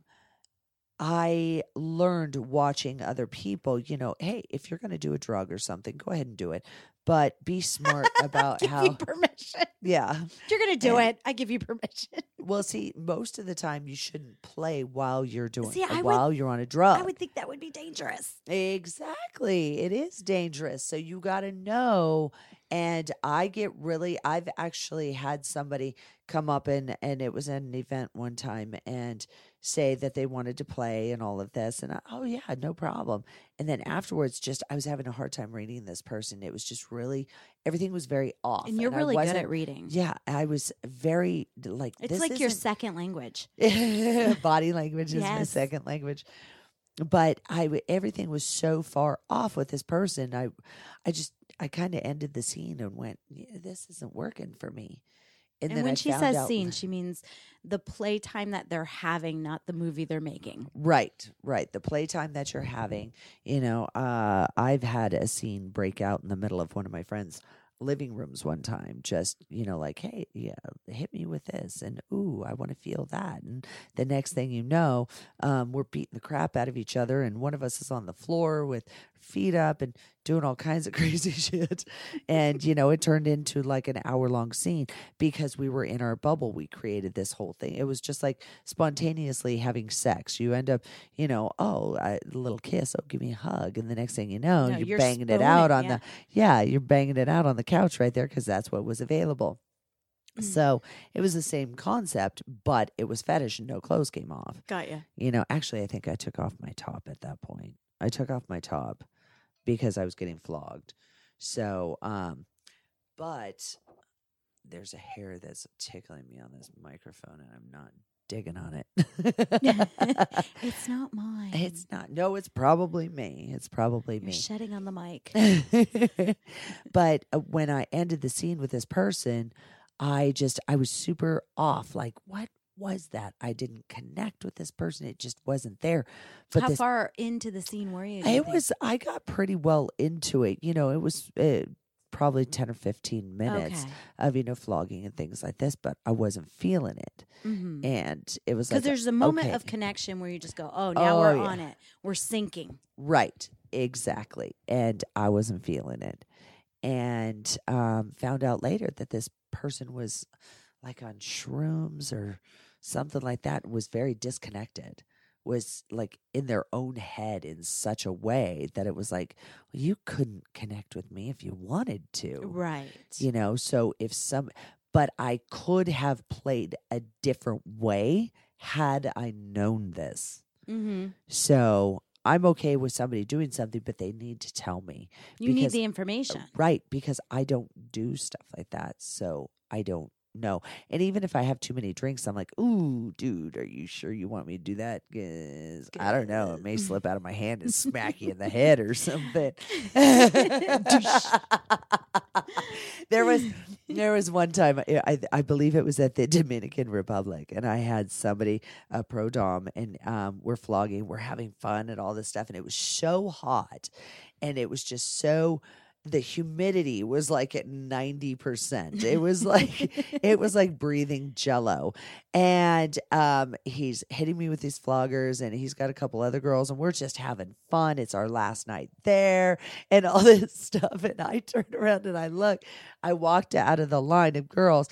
I learned watching other people, you know, hey, if you're going to do a drug or something, go ahead and do it. But be smart about give how you permission. yeah. If you're gonna do And- it, I give you permission. Well, see, most of the time you shouldn't play while you're doing See, I would- while you're on a drug. I would think that would be dangerous. Exactly. It is dangerous. So you got to know. And I get really, I've actually had somebody come up and, and it was at an event one time and say that they wanted to play and all of this. And I, oh, yeah, no problem. And then afterwards, just, I was having a hard time reading this person. It was just really, everything was very off. And you're I really good at reading. Yeah. I was very, like, It's like your second language. body language is my second language but I, everything was so far off with this person i i just i kind of ended the scene and went yeah, this isn't working for me and, And, when I she says out- scene, she means the playtime that they're having, not the movie they're making. right right the playtime that you're having you know uh i've had a scene break out in the middle of one of my friends living rooms one time just you know like hey yeah hit me with this and ooh i want to feel that and the next thing you know um, we're beating the crap out of each other and one of us is on the floor with feet up and doing all kinds of crazy shit. And you know it turned into like an hour long scene because we were in our bubble. We created this whole thing. It was just like spontaneously having sex. You end up you know oh a little kiss oh give me a hug. And the next thing you know No, you're, you're banging it out on the yeah you're banging it out on the couch right there because that's what was available. Mm. so it was the same concept but it was fetish and no clothes came off. Got you. you know, actually, I think I took off my top at that point. I took off my top because I was getting flogged. So, um, but there's a hair that's tickling me on this microphone, and I'm not digging on it. It's not mine. It's not. No, it's probably me. It's probably You're me. shedding on the mic. but uh, when I ended the scene with this person, I just I was super off. Like, what was that? I didn't connect with this person. It just wasn't there. But How this, far into the scene were you? it was. I got pretty well into it. You know, it was uh, probably ten or fifteen minutes Okay. of you know flogging and things like this, but I wasn't feeling it, Mhm. and it was Because like there's a moment okay. of connection where you just go, oh, now Oh, we're yeah. on it. We're sinking. Right, exactly. And I wasn't feeling it. And um, found out later that this person was like on shrooms or something like that, was very disconnected, was like in their own head in such a way that it was like, well, you couldn't connect with me if you wanted to. Right. You know, so if some, but I could have played a different way had I known this. mm-hmm. So I'm okay with somebody doing something, but they need to tell me. You need the information. Right. Because I don't do stuff like that. So I don't know. And even if I have too many drinks, I'm like, ooh, dude, are you sure you want me to do that? 'Cause I don't know. It may slip out of my hand and smack you in the head or something. there was there was one time I, I I believe it was at the Dominican Republic, and I had somebody a pro dom, and um, we're flogging, we're having fun, and all this stuff, and it was so hot, and it was just so. The humidity was like at ninety percent. It was like it was like breathing jello, and um, he's hitting me with these floggers, and he's got a couple other girls, and we're just having fun. It's our last night there, and all this stuff. And I turned around and I look, I walked out of the line of girls.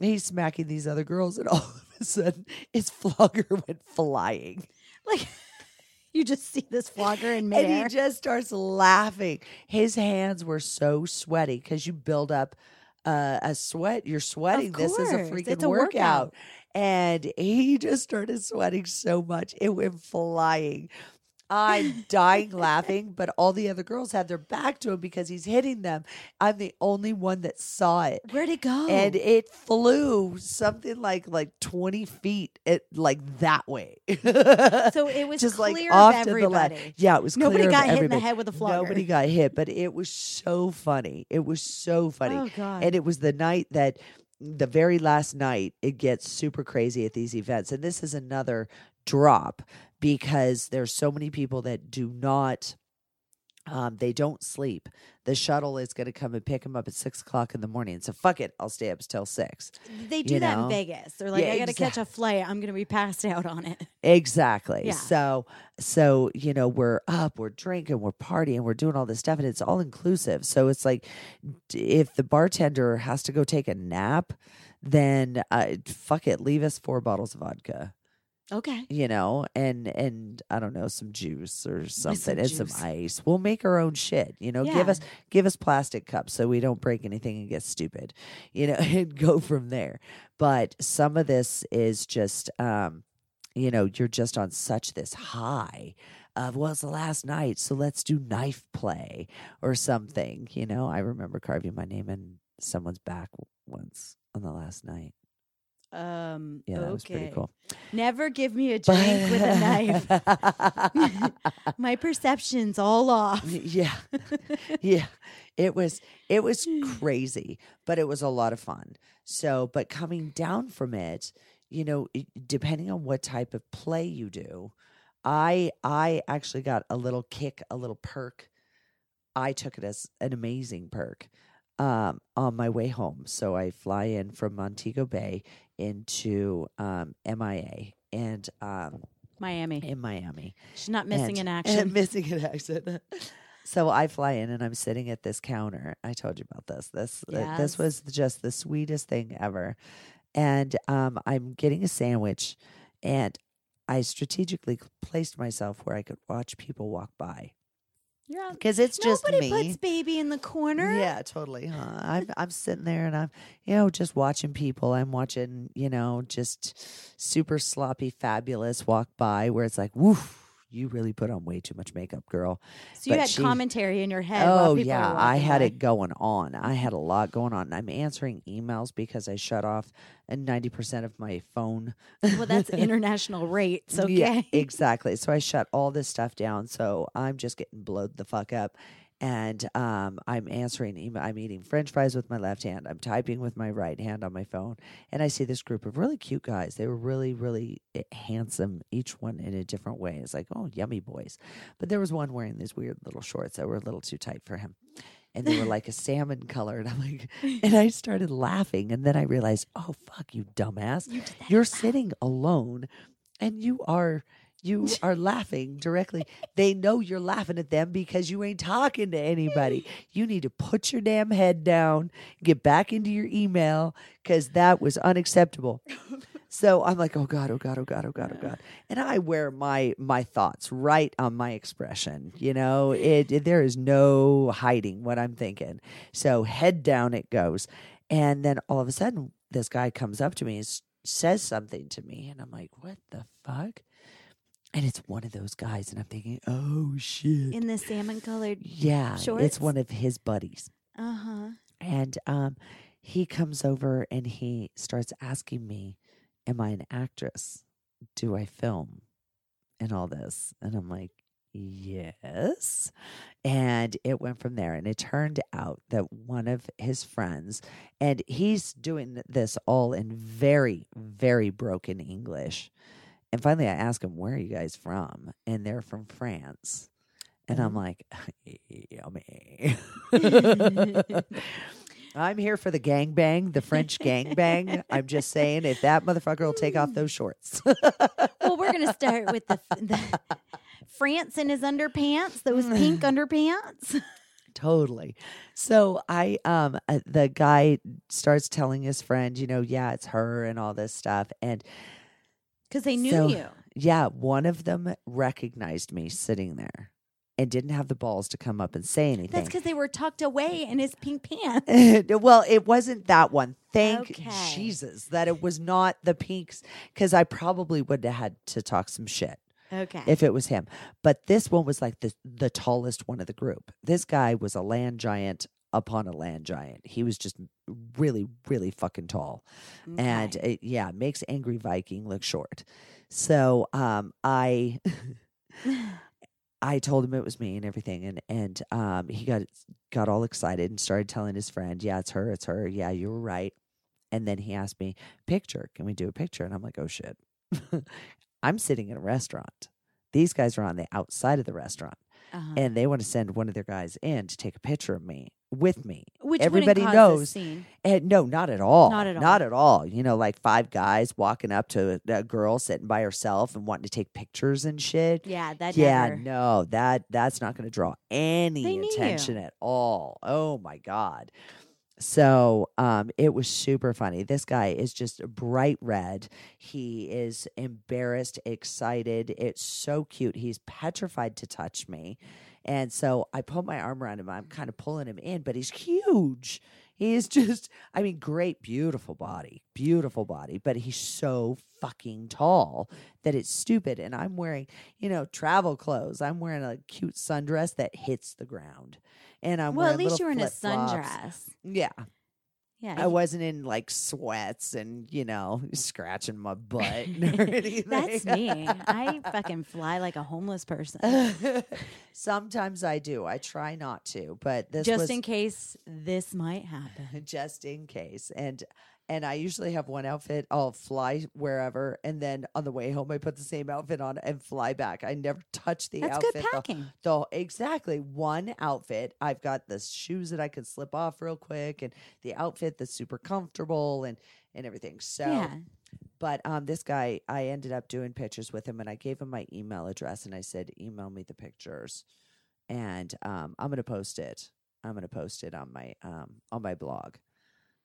He's smacking these other girls, and all of a sudden, his flogger went flying. like You just see this flogger in midair. and he just starts laughing. His hands were so sweaty because you build up uh, a sweat. You're sweating. This is a freaking a workout. workout. And he just started sweating so much. It went flying. I'm dying laughing, but all the other girls had their back to him because he's hitting them. I'm the only one that saw it. Where'd it go? And it flew something like like 20 feet it like that way. so it was just like clear off of to the left. everybody. Yeah, it was Nobody got hit in the head with a flogger. Nobody got hit, but it was so funny. It was so funny. Oh god. And it was the night that the very last night it gets super crazy at these events. And this is another drop because there's so many people that do not um, they don't sleep. The shuttle is going to come and pick them up at six o'clock in the morning. So fuck it, I'll stay up till six. they do you that know? in Vegas. They're like, Yeah, I got to catch a flight. I'm going to be passed out on it. Exactly. Yeah. So so you know we're up, we're drinking, we're partying, we're doing all this stuff, and it's all inclusive. So it's like if the bartender has to go take a nap, then uh, fuck it, leave us four bottles of vodka, Okay. you know, and and I don't know some juice or something, and some juice. ice. We'll make our own shit, you know. Give us give us plastic cups so we don't break anything and get stupid, you know, and go from there. But some of this is just. um you know, you're just on such this high of, well, it's the last night, so let's do knife play or something. You know, I remember carving my name in someone's back once on the last night. Um, Yeah, that okay. was pretty cool. Never give me a drink with a knife. My perception's all off. yeah. Yeah. It was it was crazy, but it was a lot of fun. So, but coming down from it, you know, it- depending on what type of play you do, I I actually got a little kick, a little perk. I took it as an amazing perk um, on my way home. So I fly in from Montego Bay into um, MIA and um, Miami. in Miami She's not missing and action. missing in action. so I fly in and I'm sitting at this counter. I told you about this. This uh, this was just the sweetest thing ever. And um, I'm getting a sandwich, and I strategically placed myself where I could watch people walk by Yeah. because it's just Nobody me. puts baby in the corner. Yeah, totally. Huh? I'm I'm sitting there and I'm you know just watching people. I'm watching you know just super sloppy, fabulous walk by where it's like, woof, you really put on way too much makeup, girl. So you But had she- commentary in your head. while Oh yeah, I had by. it going on. I had a lot going on. I'm answering emails because I shut off uh, ninety percent of my phone. Well, that's international rates. Okay. Yeah, exactly. So I shut all this stuff down. So I'm just getting blowed the fuck up. And um, I'm answering email. I'm eating French fries with my left hand. I'm typing with my right hand on my phone. And I see this group of really cute guys. They were really, really eh, handsome, each one in a different way. It's like, oh, yummy boys. But there was one wearing these weird little shorts that were a little too tight for him. And they were like a salmon color. And I'm like, and I started laughing. And then I realized, oh, fuck you, dumbass. you you're sitting alone and you are you are laughing directly. They know you're laughing at them because you ain't talking to anybody. You need to put your damn head down, get back into your email because that was unacceptable. So I'm like, oh god, oh god, oh god, oh god, oh god, and I wear my my thoughts right on my expression. You know, it, it- there is no hiding what I'm thinking. So head down it goes, and then all of a sudden, this guy comes up to me and says something to me, and I'm like, what the fuck? And it's one of those guys, and I'm thinking, oh shit, in the salmon colored. yeah, it's one of his buddies. Uh huh. And um, he comes over and he starts asking me, Am I an actress? Do I film? And all this. And I'm like, Yes. And it went from there. And it turned out that one of his friends, and he's doing this all in very, very broken English. And finally, I ask him, Where are you guys from? And they're from France. And I'm like, yummy. I'm here for the gangbang, the French gangbang. I'm just saying, if that motherfucker will take off those shorts. Well, we're gonna start with the, the France in his underpants, those pink underpants. totally. So I, um, uh, the guy starts telling his friend, you know, yeah, it's her and all this stuff, and Because they knew So- you. yeah, one of them recognized me sitting there and didn't have the balls to come up and say anything. That's because they were tucked away in his pink pants. well, it wasn't that one. Thank Okay. Jesus that it was not the pinks because I probably would have had to talk some shit Okay. if it was him. But this one was like the the tallest one of the group. This guy was a land giant upon a land giant. He was just really, really fucking tall, and it, yeah, makes angry Viking look short. So um, I. I told him it was me and everything, and and um, he got got all excited and started telling his friend, "Yeah, it's her, it's her. Yeah, you were right." And then he asked me, "Picture? Can we do a picture?" And I'm like, "Oh shit!" I'm sitting in a restaurant. These guys are on the outside of the restaurant, Uh-huh. and they want to send one of their guys in to take a picture of me with me. Which everybody knows. And no, not at all. Not at all. Not at all. You know, like five guys walking up to a, a girl sitting by herself and wanting to take pictures and shit. Yeah, that yeah, never. no, that that's not going to draw any They attention at all. Oh my god. So, um it was super funny. This guy is just bright red. He is embarrassed, excited. It's so cute. He's petrified to touch me. And so I put my arm around him. I'm kind of pulling him in, but he's huge. He is just, I mean, great, beautiful body, beautiful body, but he's so fucking tall that it's stupid. And I'm wearing, you know, travel clothes. I'm wearing a cute sundress that hits the ground. And I'm well, at least you're in a sundress. Yeah. Yeah. I wasn't in like sweats and, you know, scratching my butt or anything. That's me. I fucking fly like a homeless person. Sometimes I do. I try not to, but this Just was in case this might happen. just in case. And and I usually have one outfit. I'll fly wherever, and then on the way home, I put the same outfit on and fly back. I never touch the That's outfit. good packing. The, exactly one outfit. I've got the shoes that I can slip off real quick, and the outfit that's super comfortable, and and everything. So, yeah. but um, this guy, I ended up doing pictures with him, and I gave him my email address, and I said, email me the pictures, and um, I'm gonna post it. I'm gonna post it on my um on my blog.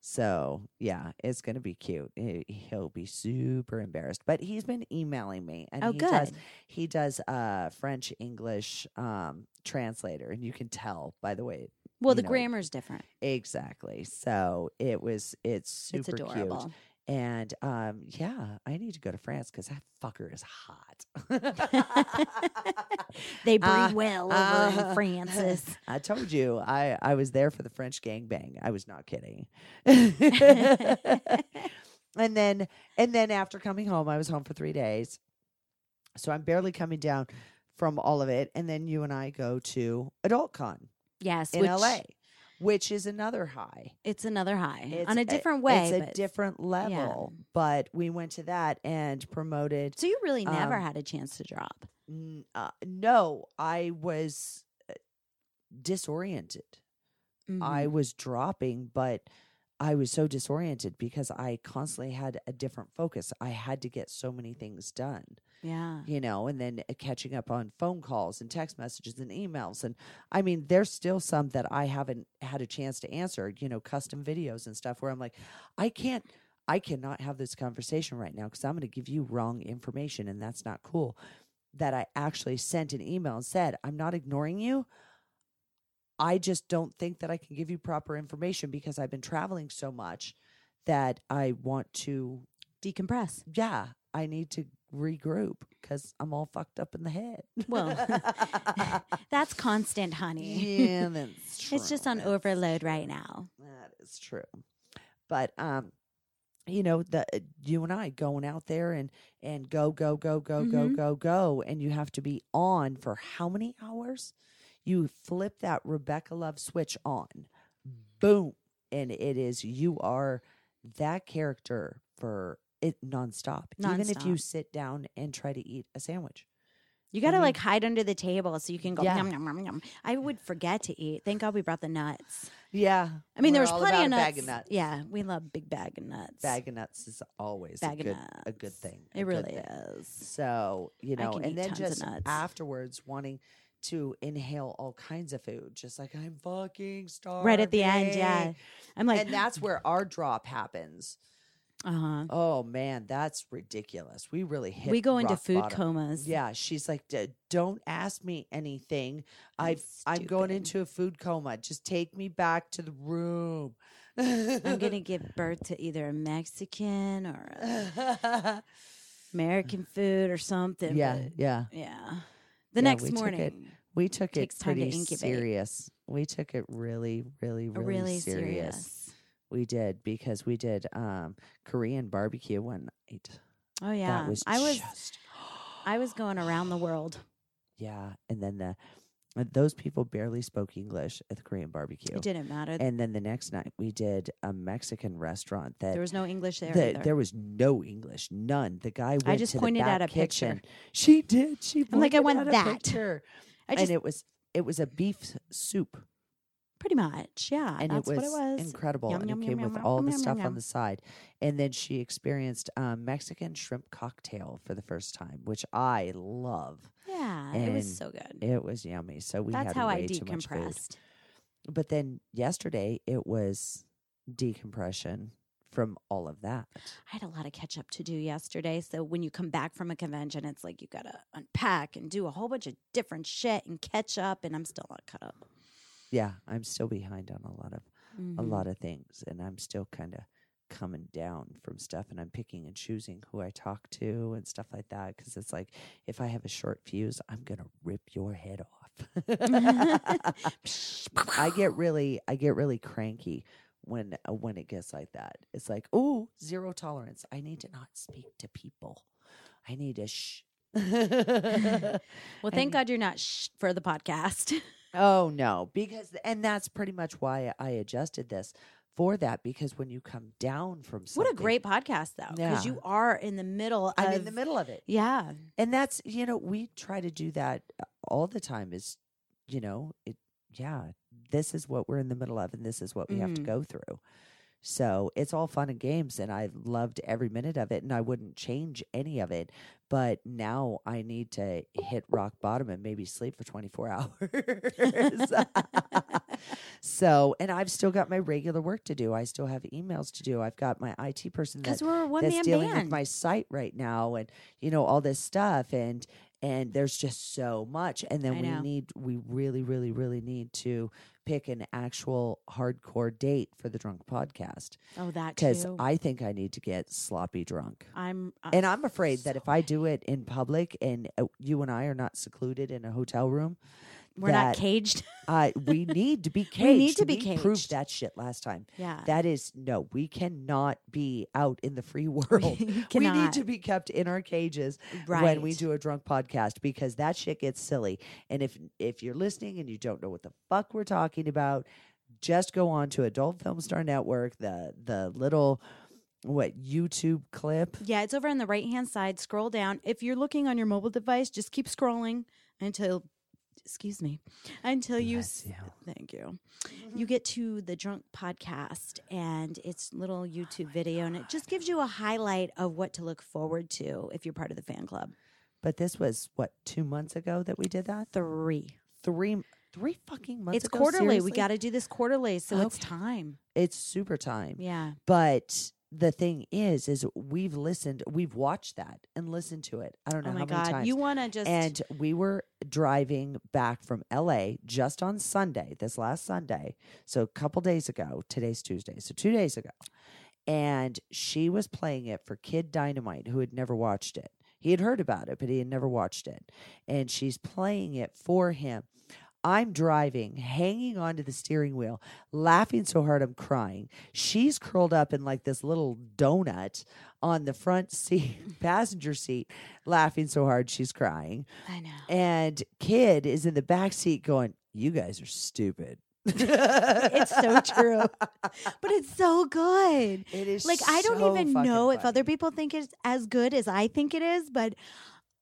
So yeah, it's gonna be cute. He- He'll be super embarrassed, but he's been emailing me, and Oh, he good. does he does uh French English um translator, and you can tell by the way Well, the know, grammar's different. exactly. So it was it's super It's adorable. cute. And um, yeah, I need to go to France because that fucker is hot. They breed Uh, well over uh, in Francis. I told you I I was there for the French gangbang. I was not kidding. and then and then after coming home, I was home for three days. So I'm barely coming down from all of it. And then you and I go to AdultCon yes, in which LA, which is another high. It's another high It's on a different way. It's a different level. But we went to that and promoted. so you really never um, had a chance to drop. N- uh, no, I was uh, disoriented. I Mhm. was dropping, but I was so disoriented because I constantly had a different focus. I had to get so many things done, yeah. you know, and then uh, catching up on phone calls and text messages and emails. And I mean, there's still some that I haven't had a chance to answer, you know, custom videos and stuff where I'm like, I can't, I cannot have this conversation right now because I'm going to give you wrong information and that's not cool. That I actually sent an email and said, I'm not ignoring you. I just don't think that I can give you proper information because I've been traveling so much that I want to, Decompress. yeah, I need to regroup because I'm all fucked up in the head. Well, That's constant, honey. yeah, that's true. it's just on That's- overload right now. That is true. But um you know the uh, you and I going out there and and go go go go go Mhm. go go and you have to be on for how many hours? You flip that Rebecca Love switch on. Boom. And it is you are that character for it nonstop. Even if you sit down and try to eat a sandwich. You gotta like hide under the table so you can go. Yeah. Yum, yum, yum, yum. I would forget to eat. Thank God we brought the nuts. Yeah. I mean, there was plenty of nuts. bag of nuts. Yeah, we love big bag of nuts. Bag of nuts is always Bag a good a good thing. a It good really thing. is. So, you know, and then just nuts. afterwards wanting to inhale all kinds of food, just like I'm fucking starving. Right at the end, yeah. I'm like, and that's where our drop happens. Uh huh. Oh man, that's ridiculous. We really hit. We go into food bottom. comas. Yeah, she's like, "D- "Don't ask me anything. I I'm going into a food coma. Just take me back to the room." I'm gonna give birth to either a Mexican or American food or something. yeah, yeah. yeah. The Yeah, next we took it morning, We took it to pretty serious. We took it really, really, really, really serious. serious. We did because we did um Korean barbecue one night. Oh yeah, That was I was just I was going around the world. yeah, and then the uh, those people barely spoke English at the Korean barbecue. It didn't matter. And then the next night we did a Mexican restaurant that there was no English there. the- there was no English, none. The guy went just to the pointed at a kitchen. picture. She did. She I'm like, I pointed want at a that. picture. I just and it was it was a beef soup, pretty much, yeah. and that's it was, what it was. incredible. Yum, and yum, it came yum, with all the stuff on the side. And then she experienced um, Mexican shrimp cocktail for the first time, which I love. Yeah, it was so good. It was yummy. So we That's had how I way food. decompressed. But then yesterday it was decompression from all of that. I had a lot of catch up to do yesterday. So when you come back from a convention, it's like you got to unpack and do a whole bunch of different shit and catch up. And I'm still not caught up. Yeah, I'm still behind on a lot of a Mhm. lot of things, and I'm still kind of coming down from stuff, and I'm picking and choosing who I talk to and stuff like that. Because it's like if I have a short fuse, I'm gonna rip your head off. I get really, I get really cranky when uh, when it gets like that. It's like, oh, zero tolerance. I need to not speak to people. I need to shh. Well, thank And- God you're not shh for the podcast. Oh no, because and that's pretty much why I adjusted this for that because when you come down from what a great podcast, though, because Yeah. you are in the middle. I'm of, in the middle of it, Yeah, and that's you know we try to do that uh, all the time. Is you know it yeah this is what we're in the middle of, and this is what we have to Mhm. go through. So it's all fun and games, and I loved every minute of it, and I wouldn't change any of it. But now I need to hit rock bottom and maybe sleep for 24 hours. so, and I've still got my regular work to do. I still have emails to do. I've got my IT person that, because we're a one that's man dealing band. with my site right now, and you know all this stuff, and and there's just so much. And then I we know. need, we really, really, really need to pick an actual hardcore date for the drunk podcast oh, that because. I think I need to get sloppy drunk. I'm uh, And I'm afraid that if I do it in public and uh, you and I are not secluded in a hotel room, we're not caged. uh, we need to be caged. We need to be proved caged. that shit last time. yeah, That is no, we cannot be out in the free world. You we need to be kept in our cages right. when we do a drunk podcast because that shit gets silly. And if if you're listening and you don't know what the fuck we're talking about, just go on to Adult Film Star Network, the the little what YouTube clip. Yeah, it's over on the right hand side. Scroll down. If you're looking on your mobile device, just keep scrolling until, excuse me, until you. Bless s- you. Thank you. Mm-hmm. You get to the drunk podcast and it's little YouTube oh video, and it just gives you a highlight of what to look forward to if you're part of the fan club. But this was what two months ago that we did that. Three. Three three fucking months. It's ago? quarterly. We got to do this quarterly, so it's time. It's super time. Yeah. But the thing is, is we've listened, we've watched that and listened to it. I don't oh know Oh how my many God. times. You want to just. and we were driving back from LA just on Sunday, this last Sunday. So a couple days ago. Today's Tuesday. So two days ago. And she was playing it for Kid Dynamite, who had never watched it. He had heard about it, but he had never watched it. And she's playing it for him. I'm driving, hanging onto the steering wheel, laughing so hard I'm crying. She's curled up in like this little donut on the front seat, passenger seat, laughing so hard she's crying. I know. And kid is in the back seat going, "You guys are stupid." it's so true. But it's so good. It is Like I don't so even know if other people think it's as good as I think it is, but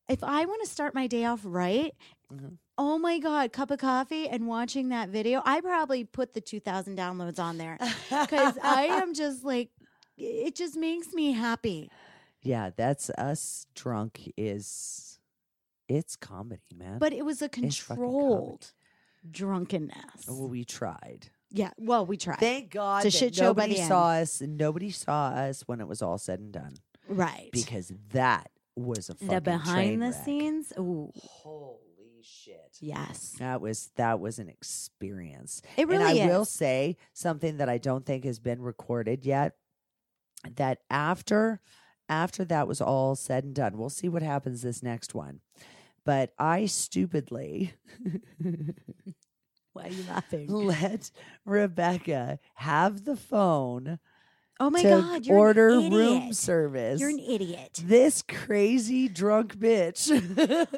if I want to start my day off right, Mhm. Oh my god, cup of coffee and watching that video, I probably put the 2000 downloads on there cuz I am just like it just makes me happy. yeah, that's us drunk is it's comedy, man. But it was a controlled drunkenness. well, we tried. Yeah. Well, we tried. Thank God It's a shit show by nobody the saw us. Nobody saw us when it was all said and done right. because that was a fucking the behind the wreck. scenes. Ooh. Holy shit! Yes. That was that was an experience. It really and I will say something that I don't think has been recorded yet. That after after that was all said and done, we'll see what happens this next one. But I stupidly Why are you laughing? let Rebecca have the phone Oh my god, you're order room service. You're an idiot. this crazy drunk bitch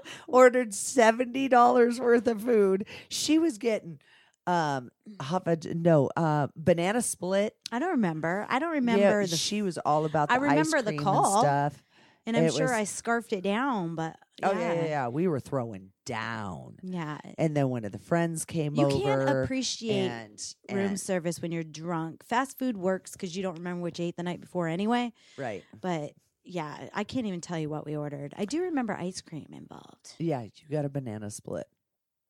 ordered seventy dollars worth of food. She was getting um hava- no uh banana split. I don't remember. I don't Yeah, remember the she was all about the I remember ice the call. stuff. And I'm it sure was- I scarfed it down, but Oh yeah, yeah, yeah. We were throwing down. Yeah. And then one of the friends came You over. You can't appreciate and, room service when you're drunk. Fast food works because you don't remember what you ate the night before anyway. right. But yeah, I can't even tell you what we ordered. I do remember ice cream involved. Yeah, you got a banana split.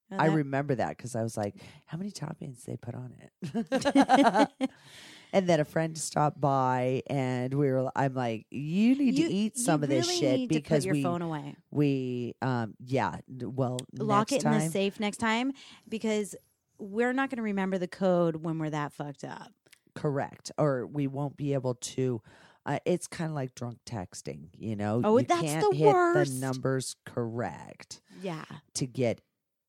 Well, I remember that because I was like, how many toppings they put on it? and then a friend stopped by and we were I'm like, you need You- to eat you some of this really shit need to put because your we phone away. we um yeah, well Lock next it in the time- safe next time because we're not going to remember the code when we're that fucked up. correct or we won't be able to uh, it's kind of like drunk texting, you know. Oh, you that's can't the hit worst. the numbers correct Yeah. to get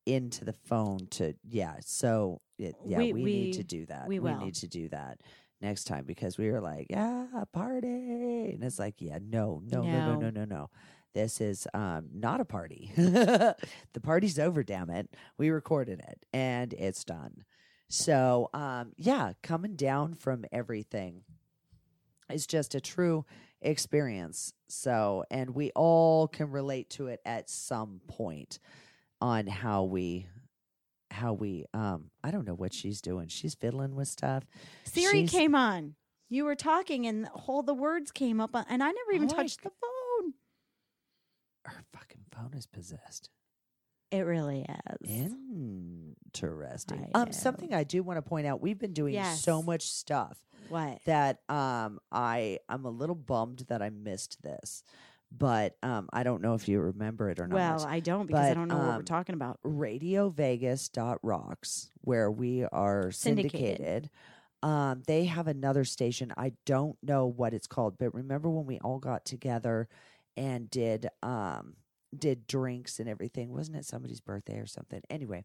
into the phone to yeah. So it, yeah, We- we, need we- to do that. we will. need to do that next time because we were like, yeah, party, and it's like, yeah, no, no, no, no, No. no, no. This is um, not a party. the party's over, damn it. We recorded it and it's done. So, um, yeah, coming down from everything is just a true experience. So, and we all can relate to it at some point on how we how we um I don't know what she's doing. She's fiddling with stuff. Siri She's- came on. You were talking and all the words came up on, and I never even Oh, touched the phone. Her fucking phone is possessed. It really is. Interesting. I Um something I do want to point out, we've been doing so much stuff What? that um I I'm a little bummed that I missed this. But um I don't know if you remember it or not. Well, I don't because I don't know what we're um, talking about. radiovegas.rocks where we are Syndicated. syndicated. Um, they have another station. I don't know what it's called, but remember when we all got together and did um did drinks and everything? Wasn't it somebody's birthday or something? Anyway,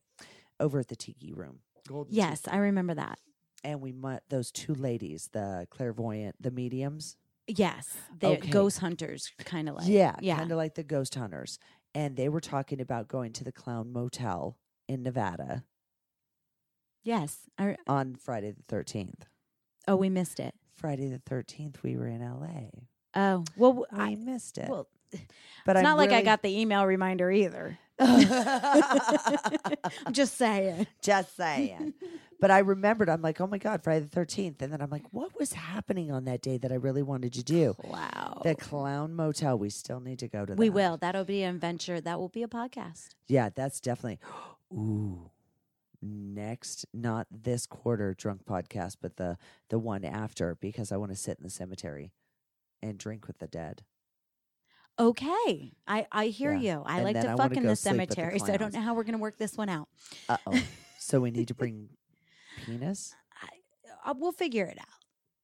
over at the Tiki Room. Golden Yes, Tiki. I remember that. and we met those two ladies, the clairvoyant, the mediums. Yes, they're Okay. ghost hunters, kind of like yeah, yeah. kind of like the ghost hunters. And they were talking about going to the Clown Motel in Nevada Yes. I, on Friday the 13th. oh, we missed it. Friday the 13th, we were in LA. Oh, well, We I, missed it. well, but it's I'm not like I got the email reminder either. I'm just saying. Just saying. but I remembered, I'm like, oh my God, Friday the 13th. And then I'm like, what was happening on that day that I really wanted to do? Wow. The Clown Motel. We still need to go to that. we will. That'll be an adventure. That will be a podcast. Yeah, that's definitely. Ooh. Next, not this quarter drunk podcast, but the the one after, because I want to sit in the cemetery and drink with the dead. Okay. I, I hear Yeah. you. I And like to I fuck in the with the cemetery, so I don't know how we're going to work this one out. Uh oh. so we need to bring penis. Uh, we'll figure it out.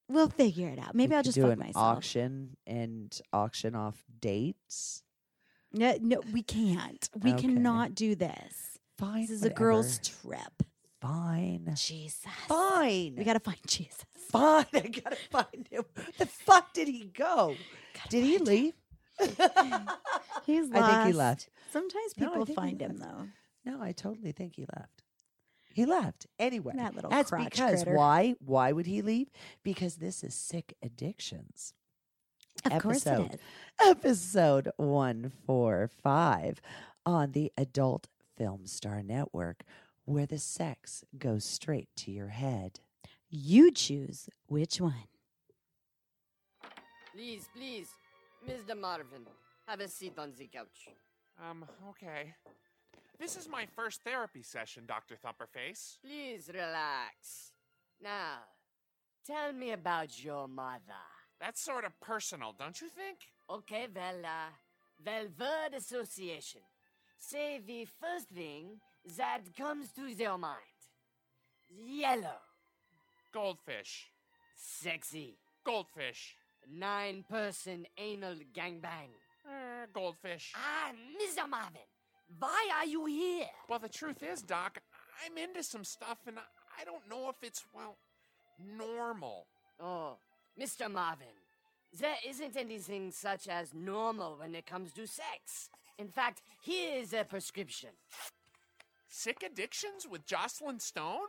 We'll figure it out. Maybe We I'll just do fuck an myself. auction and auction off dates. No, no, we can't. We Okay. cannot do this. Fine. This is a girl's trip. Fine. Jesus. Fine. We got to find Jesus. Fine. I gotta find him. The fuck did he go? Did he leave? He's I think he left. Sometimes No, I people think he find him though. No, I totally think he left. He left. Anyway, That little that's crotch because critter. why? Why would he leave? Because this is sick addictions. Of course episode. it is. Episode one four five on the Adult Film Star Network, where the sex goes straight to your head. You choose which one. Please, please, Mr. Marvin, have a seat on the couch. Um, okay. This is my first therapy session, Dr. Thumperface. Please relax. Now, tell me about your mother. That's sort of personal, don't you think? Okay, well, uh, well, word association. Say the first thing that comes to your mind. Yellow. Goldfish. Sexy. Goldfish. Nine person anal gangbang. Uh, goldfish. Ah, Mr. Marvin, why are you here? Well, the truth is, Doc, I'm into some stuff and I- don't know if it's, well, normal. Oh, Mr. Marvin, there isn't anything such as normal when it comes to sex. In fact, here is a prescription. Sick Addictions with Joclyn Stone?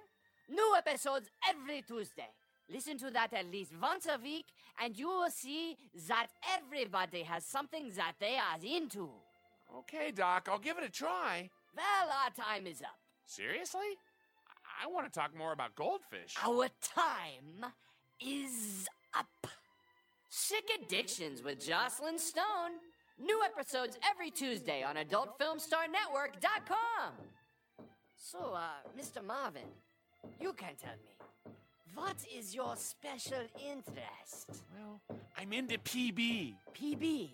New episodes every Tuesday. Listen to that at least once a week, and you will see that everybody has something that they are into. Okay, Doc, I'll give it a try. Well, our time is up. Seriously? I, I want to talk more about goldfish. Our time is up. Sick Addictions with Joclyn Stone. New episodes every Tuesday on AdultFilmStarNetwork.com. So, uh, Mr. Marvin, you can tell me, what is your special interest? Well, I'm into PB. PB.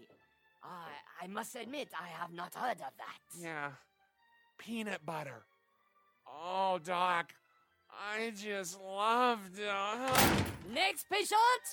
I I must admit, I have not heard of that. Yeah. Peanut butter. Oh, Doc, I just loved it. Next patient!